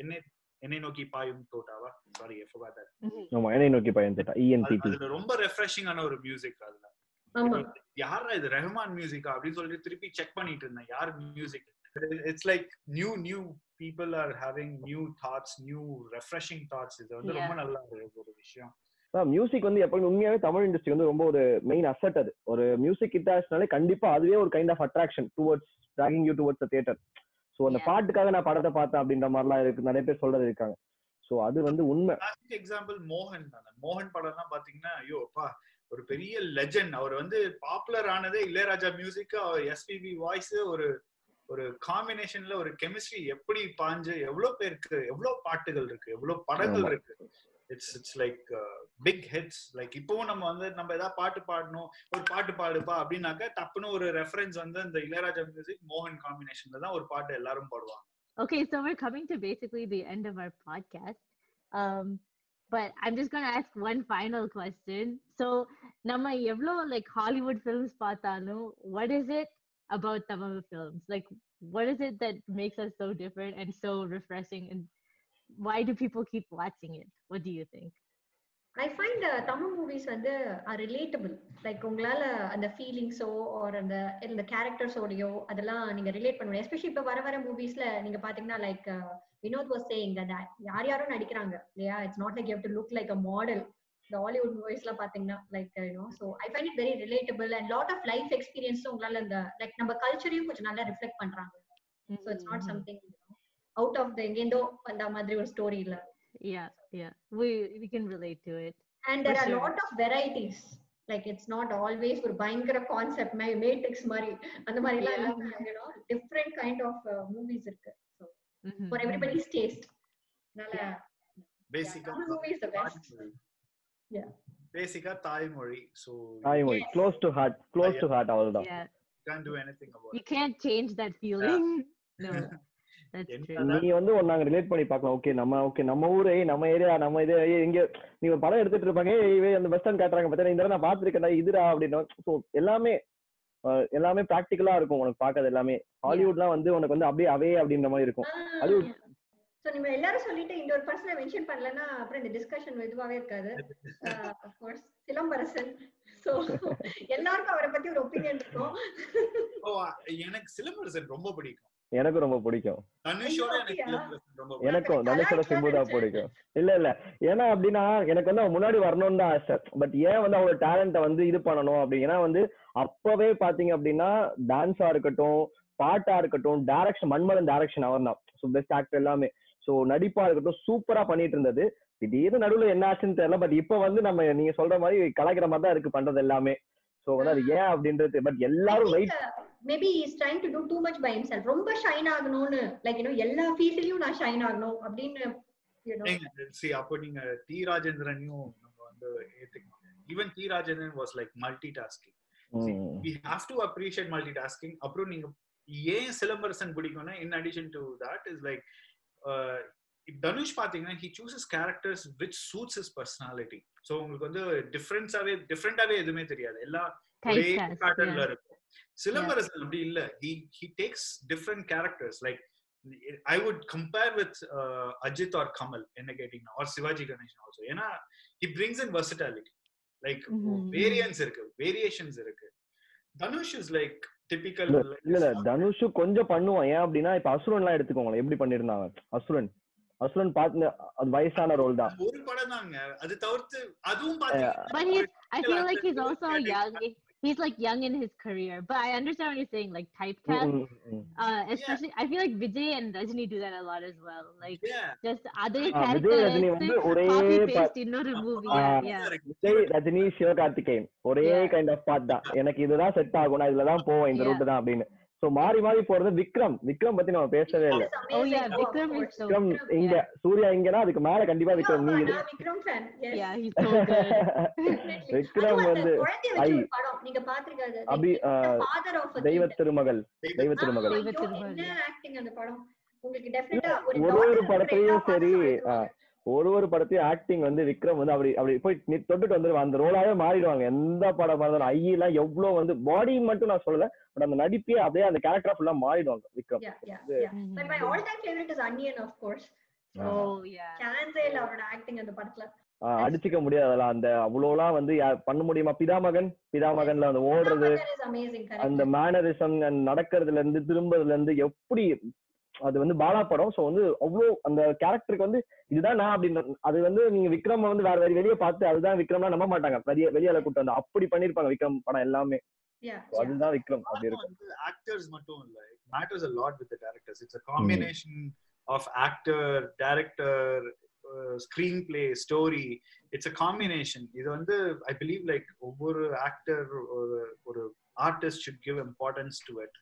என்னை என்னை நோக்கி பாயும் தோட்டாவா? சாரி ஆமா என்னை நோக்கி பையன் தேட்டா. இஎன்டிடி அதுல ரொம்ப ரெஃப்ரெஷிங்கான ஒரு மியூசிக் அதுல. ஆமா. யாரா இது ரெஹ்மான் மியூசிக்கா அப்படின்னு சொல்லிட்டு திருப்பி செக் பண்ணிட்டு இருந்தேன். யார் music it's like new new people are having new thoughts new refreshing thoughts இது வந்து ரொம்ப. நல்ல ஒரு ஒரு விஷயம். மியூசிக் வந்து எப்பவுமே உண்மையாவே தமிழ் இண்டஸ்ட்ரி வந்து ரொம்ப ஒரு மெயின் அசட் அது. ஒரு மியூசிக் கிட்டாஸ்னாலே கண்டிப்பா அதுவே ஒரு kind of attraction towards dragging you towards theatre so அந்த. பாட்டுக்காக நான் படத்தை பார்த்தேன் அப்படின்ற மாதிரிலாம் இருக்கு நிறைய பேர் சொல்றது இருக்காங்க. ஸோ அது வந்து உண்மை. எக்ஸாம்பிள் மோகன் தானே. மோகன் படம்லாம் பாத்தீங்கன்னா ஐயோ அப்பா ஒரு பெரிய லெஜண்ட் அவர் வந்து பாப்புலர் ஆனதே இளையராஜா மியூசிக் அவர் எஸ்பிபி வாய்ஸ் ஒரு ஒரு காம்பினேஷன்ல ஒரு கெமிஸ்ட்ரி எப்படி பாஞ்சு எவ்வளவு பேருக்கு எவ்வளவு பாட்டுகள் இருக்கு எவ்வளவு படங்கள். இருக்கு it's it's like big hits like இப்பவும் நம்ம வந்து நம்ம ஏதாவது பாட்டு பாடணும் ஒரு பாட்டு பாடுப்பா அப்படின்னாக்க டப்புன்னு ஒரு ரெஃபரன்ஸ் வந்து இந்த இளையராஜா மியூசிக் மோகன் காம்பினேஷன்ல தான் ஒரு பாட்டு எல்லாரும் பாடுவாங்க Okay, so we're coming to basically the end of our podcast. Um, but I'm just gonna ask one final question. So, nama evlo like Hollywood films பார்த்தாலும், what is it about Tamil films? Like, what is it that makes us so different and so refreshing? And why do people keep watching it? What do you think? I find Tamil movies வந்து are relatable like உங்களால அந்த ஃபீலிங்ஸோ R அந்த இந்த கேரக்டர்ஸோடையோ அதெல்லாம் நீங்க relate பண்ண முடியும் especially இப்போ வர வர மூவிஸ்ல நீங்க பாத்தீங்கன்னா லைக் வினோத் வாஸ் சேயிங் யார் யாரும் நடிக்கிறாங்க இல்லையா it's not like you to look like a model இந்த ஹாலிவுட் மூவிஸ் எல்லாம் பாத்தீங்கன்னா like you know so I find it very relatable and lot of life experience உங்களால இந்த லைக் நம்ம கல்ச்சரையும் கொஞ்சம் நல்லா ரிஃப்ளெக்ட் பண்றாங்க so it's not. Something out of the எங்கேந்தோ அந்த மாதிரி ஒரு ஸ்டோரி இல்ல Yeah, yeah, we we can relate to it. and there For are sure. lot of varieties like it's not always ஒரு பயங்கர கான்செப்ட் மேட்ரிக்ஸ் மாதிரி அந்த மாதிரி எல்லாம் Yeah. இல்லாம you know different kind of uh, movies இருக்கு so for mhm. everybody's taste அதனால பேசிக்கா is the best. பேசிக்கா தாய்மொழி. ஸோ தாய்மொழி. Close to heart close to heart அவ்வளவுதான் Yeah. can't do anything about You can't change that feeling. No. That's என்ன [laughs] true. நீ வந்து ஒன்னு நாங்க ரிலேட் பண்ணி பார்க்கலாம். ஓகே நம்ம ஓகே நம்ம ஊரு நம்ம ஏரியா நம்ம இது இங்க நீ ஒரு படம் எடுத்துட்டு இருப்பாங்க. அந்த ஸ்டாண்ட் காட்டுறாங்க பார்த்தா இந்த நான் பாத்துருக்கேன்டா இதுடா அப்படின்னு. ஸோ எல்லாமே எல்லாமே ப்ராக்டிக்கலா இருக்கும். உனக்கு பார்க்கறது எல்லாமே. ஹாலிவுட்லாம் வந்து உனக்கு வந்து அப்படியே அவே அப்படின்ற மாதிரி இருக்கும். Hollywood- சோ நீங்க எல்லாரும் சொல்லிட்டு இந்த ஒரு பர்சனை மென்ஷன் பண்ணலன்னா அப்புறம் இந்த டிஸ்கஷன் இதுவாவே இருக்காது. [laughs] Of course Silambarasan. சோ [laughs] எல்லாருக்கும் அவரை பத்தி ஒரு ஒப்பீனியன் இருக்கும். [laughs] ஓ, எனக்கு சிலம்பரசன் ரொம்ப பிடிக்கும். எனக்கும் ரொம்ப பிடிக்கும். எனக்கும் தனுஷோட சிம்பு தான். பிடிக்கும். இல்ல இல்ல. ஏன்னா அப்படின்னா எனக்கு வந்து அவன் முன்னாடி வரணும்னு தான் ஆசை. பட் ஏன் வந்து அவங்களோட டேலண்ட்டை வந்து இது பண்ணணும் அப்படி ஏன்னா வந்து அப்பவே பாத்தீங்க அப்படின்னா டான்ஸா இருக்கட்டும் பாட்டா இருக்கட்டும் டைரக்ஷன் மன்மதன் டைரக்ஷன் அவர் தான் ஸோ பெஸ்ட் ஆக்டர் எல்லாமே. ஸோ நடிப்பா இருக்கட்டும் சூப்பரா பண்ணிட்டு இருந்தது. திடீர்னு நடுவுல என்ன ஆச்சுன்னு தெரியல பட் இப்ப வந்து நம்ம நீங்க சொல்ற மாதிரி கலாய்க்கிற மாதிரி தான் இருக்கு பண்றது எல்லாமே. ஸோ வந்து அது ஏன் அப்படின்றது பட் எல்லாரும் wait maybe is trying to do too much by himself. ரொம்ப ஷைன் ஆகணும்னு லைக் யூ எல்லா ஃபீல்ட்லயும் நான் ஷைன் ஆகணும் அப்படின்னு see அப்போ நீங்க டி ராஜேந்திரனையும் நம்ம வந்து ஏத்துக்கணும். Even T Rajendran was like multitasking we have to appreciate multitasking. அப்புறம் நீங்க ஏன் சிலம்பரசன் பிடிக்கும்னா in addition to that is like uh, if Dhanush பாத்தீங்கன்னா he chooses characters which suits his personality so உங்களுக்கு வந்து டிஃபரன்ஸாவே டிஃப்ரெண்டாவே எதுவுமே தெரியாது எல்லா ஒரே பேட்டர்ன்ல. இருக்கும் சிலம்பரசன் அப்படி இல்ல he takes different characters like I would compare with uh, Ajit or Kamal என்ன கேட்டீங்கன்னா or சிவாஜி கணேசன் also ஏன்னா he brings in versatility like Mhm. variance இருக்கு variations இருக்கு தனுஷ் இஸ் லைக் டிபிக்கல் இல்ல இல்ல தனுஷ் கொஞ்சம் பண்ணுவான். ஏன் அப்படின்னா இப்ப அசுரன் எல்லாம் எடுத்துக்கோங்களேன். எப்படி பண்ணிருந்தாங்க அசுரன். அசுரன் பார்த்து அது வயசான ரோல் தான். ஒரு படம் தாங்க. அது தவிர்த்து அதுவும் But [laughs] he's, I feel like he's also பாத்தீங்கன்னா young. He's like young in his career. But I understand what you're saying, like typecast. ம், ம், ம். Uh, especially, I feel like Vijay and Rajni do that a lot as well. Like Yeah. just other ah, Vijay characters, Rajini வந்து ஒரே copy பா- paste இன்னொரு movie. ஆ. Yeah, yeah. Vijay Rajini Sivakarthikeyan ஒரே Yeah. Kind of part தான் எனக்கு இதுதான் செட் ஆகும் நான் இதுலதான் போவேன் இந்த Yeah. ரூட் தான் அப்படின்னு சோ மாறி மாறி போறது விக்ரம். விக்ரம் பத்தி நம்ம பேசவே இல்ல. Oh yeah, Vikram is so. Vikram இங்க சூர்யா இங்கன்னா அதுக்கு மேல கண்டிப்பா விக்ரம் நீ இது [laughs] விக்ரம் வந்து ஐ. நீங்க பாத்திருக்காது அபி தெய்வ திருமகள். தெய்வ திருமகள். தெய்வ திருமகள், என்ன yeah. ஆக்டிங் அந்த படம்? உங்களுக்கு டெஃபினட்டா ஒரு ஒரு படத்துலயும் portrait சரி ஒரு ஒரு படத்தையும் ஆக்டிங் வந்து விக்ரம் வந்து அப்படி அப்படி போய் தொட்டுட்டு வந்துருவாங்க அந்த ரோலாவே மாறிடுவாங்க எந்த படம் இருந்தாலும் ஐயெல்லாம் எவ்வளவு வந்து பாடி மட்டும் நான் சொல்லல பட் அந்த நடிப்பே அப்படியே அந்த கேரக்டர் ஃபுல்லா மாறிடுவாங்க விக்ரம் Yeah, yeah, இது- yeah. But my all-time favorite is Onion, of course. So, Oh yeah. சான்ஸே இல்ல அவரோட ஆக்டிங் அந்த படத்துல ஆ, அடிச்சுக்க முடியாது அதெல்லாம் அந்த அவ்வளோலாம் வந்து பண்ண முடியுமா பிதாமகன் பிதாமகன்ல அந்த ஓடுறது. அந்த மேனரிசம் நடக்கிறதுல இருந்து திரும்புறதுல இருந்து எப்படி அது வந்து பாலா படம். சோ வந்து அவ்வளோ அந்த கேரக்டருக்கு வந்து இதுதான் நான் அப்படின்னு அது வந்து நீங்க விக்ரம் வந்து வேற வேற வெளியே பார்த்து அதுதான் விக்ரம்லாம் நம்ப மாட்டாங்க. வெளிய வெளியால கூட்டு வந்து அப்படி பண்ணிருப்பாங்க விக்ரம் படம் எல்லாமே. அதுதான் விக்ரம் அப்படி இருக்கும். ஆக்டர்ஸ் மட்டும் இல்ல. It matters with the directors it's a combination of actor director uh, screenplay story. It's a combination. இது வந்து i believe like ஒவ்வொரு actor ஒரு ஒரு artist should give importance to it.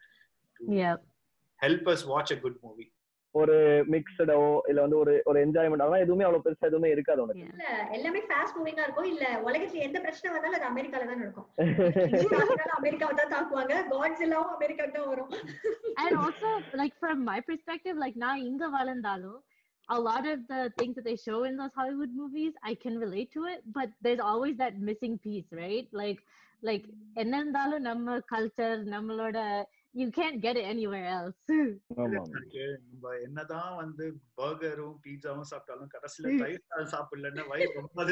Help us watch a good movie ஒரு மிக்சடோ இல்ல வந்து ஒரு ஒரு என்ஜாய்மெண்ட் அதெல்லாம் எதுவுமே அவ்வளவு பெருசா எதுவுமே இருக்காது உனக்கு. இல்ல எல்லாமே ஃபாஸ்ட் மூவிங்கா இருக்கும் இல்ல உலகத்துல எந்த பிரச்சனை வந்தாலும் அது அமெரிக்கால தான் நடக்கும் அமெரிக்காவை தான் தாக்குவாங்க காட்ஸ் எல்லாவும் அமெரிக்காக்கு தான் வரும் and also like from my perspective like now inga valandalo a lot of the things that they show in those hollywood movies i can relate to it but there's always that missing piece right like like என்ன இருந்தாலும் நம்ம culture நம்மளோட you can't get it anywhere else. [laughs] ஆமா இருக்கு. நம்ம என்னதான் வந்து பர்கரும் பீட்சாவும் சாப்பிட்டாலும் கடைசியில [laughs] தயிர் சாதம் சாப்பிடலன்னா வயிறு ரொம்ப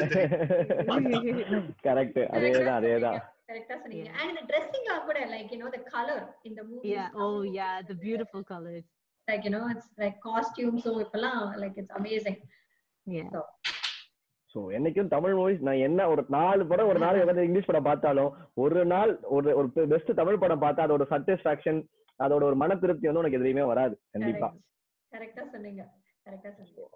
கரெக்ட் [laughs] அதேதான் அதேதான். கரெக்டா சொன்னீங்க. அண்ட் இந்த ட்ரெஸ்ஸிங்லாம் கூட like you know the colour இந்த movie oh yeah. The beautiful colors. Like you know it's like costume so இப்பலாம் like it's amazing yeah. So என்னைக்கும் தமிழ் மூவிஸ் நான் என்ன ஒரு நாலு படம் ஒரு நாள் வந்து இங்கிலீஷ் படம் பார்த்தாலும் ஒரு நாள் ஒரு ஒரு பெஸ்ட் தமிழ் படம் பார்த்தா அதோட சாட்டிஸ்பாக்சன் அதோட ஒரு மன திருப்தி வந்து உனக்கு எதுலையுமே வராது. கண்டிப்பா. கரெக்டா சொன்னீங்க.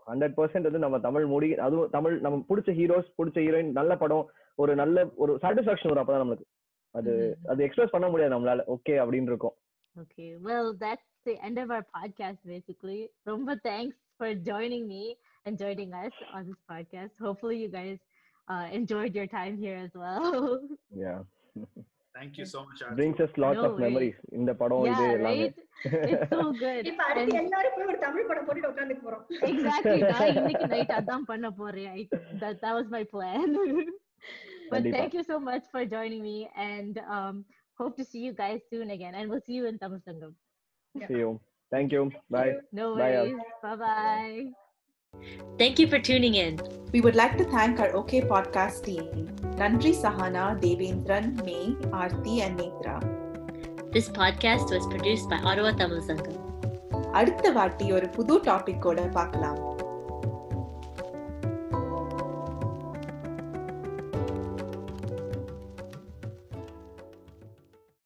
ஹண்ட்ரட் பர்சன்ட் வந்து நம்ம தமிழ் மூடி அதுவும் தமிழ் நம்ம பிடிச்ச ஹீரோஸ் பிடிச்ச ஹீரோயின் நல்ல படம் ஒரு நல்ல ஒரு சாட்டிஸ்பாக்சன் வரும் அப்பதான் நம்மளுக்கு. அது. அது எக்ஸ்பிரஸ் பண்ண முடியாது நம்மளால. ஓகே அப்படின்னு இருக்கும். Okay, well, that's the end of our podcast, basically. Rumba, thanks for joining me. and joining us on this podcast. Hopefully, you guys uh, enjoyed your time here as well. [laughs] yeah thank you so much brings us lots No of memories இந்த படம் இது yeah, எல்லாமே right? It's so good. [laughs] இப்ப அடுத்து And- எல்லாரும் போய் ஒரு தமிழ் படம் போட்டுட்டு உட்காந்துக்கு போறோம் exactly. நான் இன்னைக்கு night அதான் பண்ண போறேன். I, [laughs] that that was my plan. but கண்டிப்பா. thank you so much for joining me, and um, hope to see you guys soon again. And we'll see you in Tamil Sangam. see you thank you bye No Bye, all. worries. Bye bye. Thank you for tuning in. We would like to thank our OK podcast team Nandri Sahana, Devendran, May, Aarti, and Netra. This podcast was produced by Ottawa Tamil Sangam. அடுத்த வாட்டி ஒரு புது டாபிக்கோட பார்க்கலாம்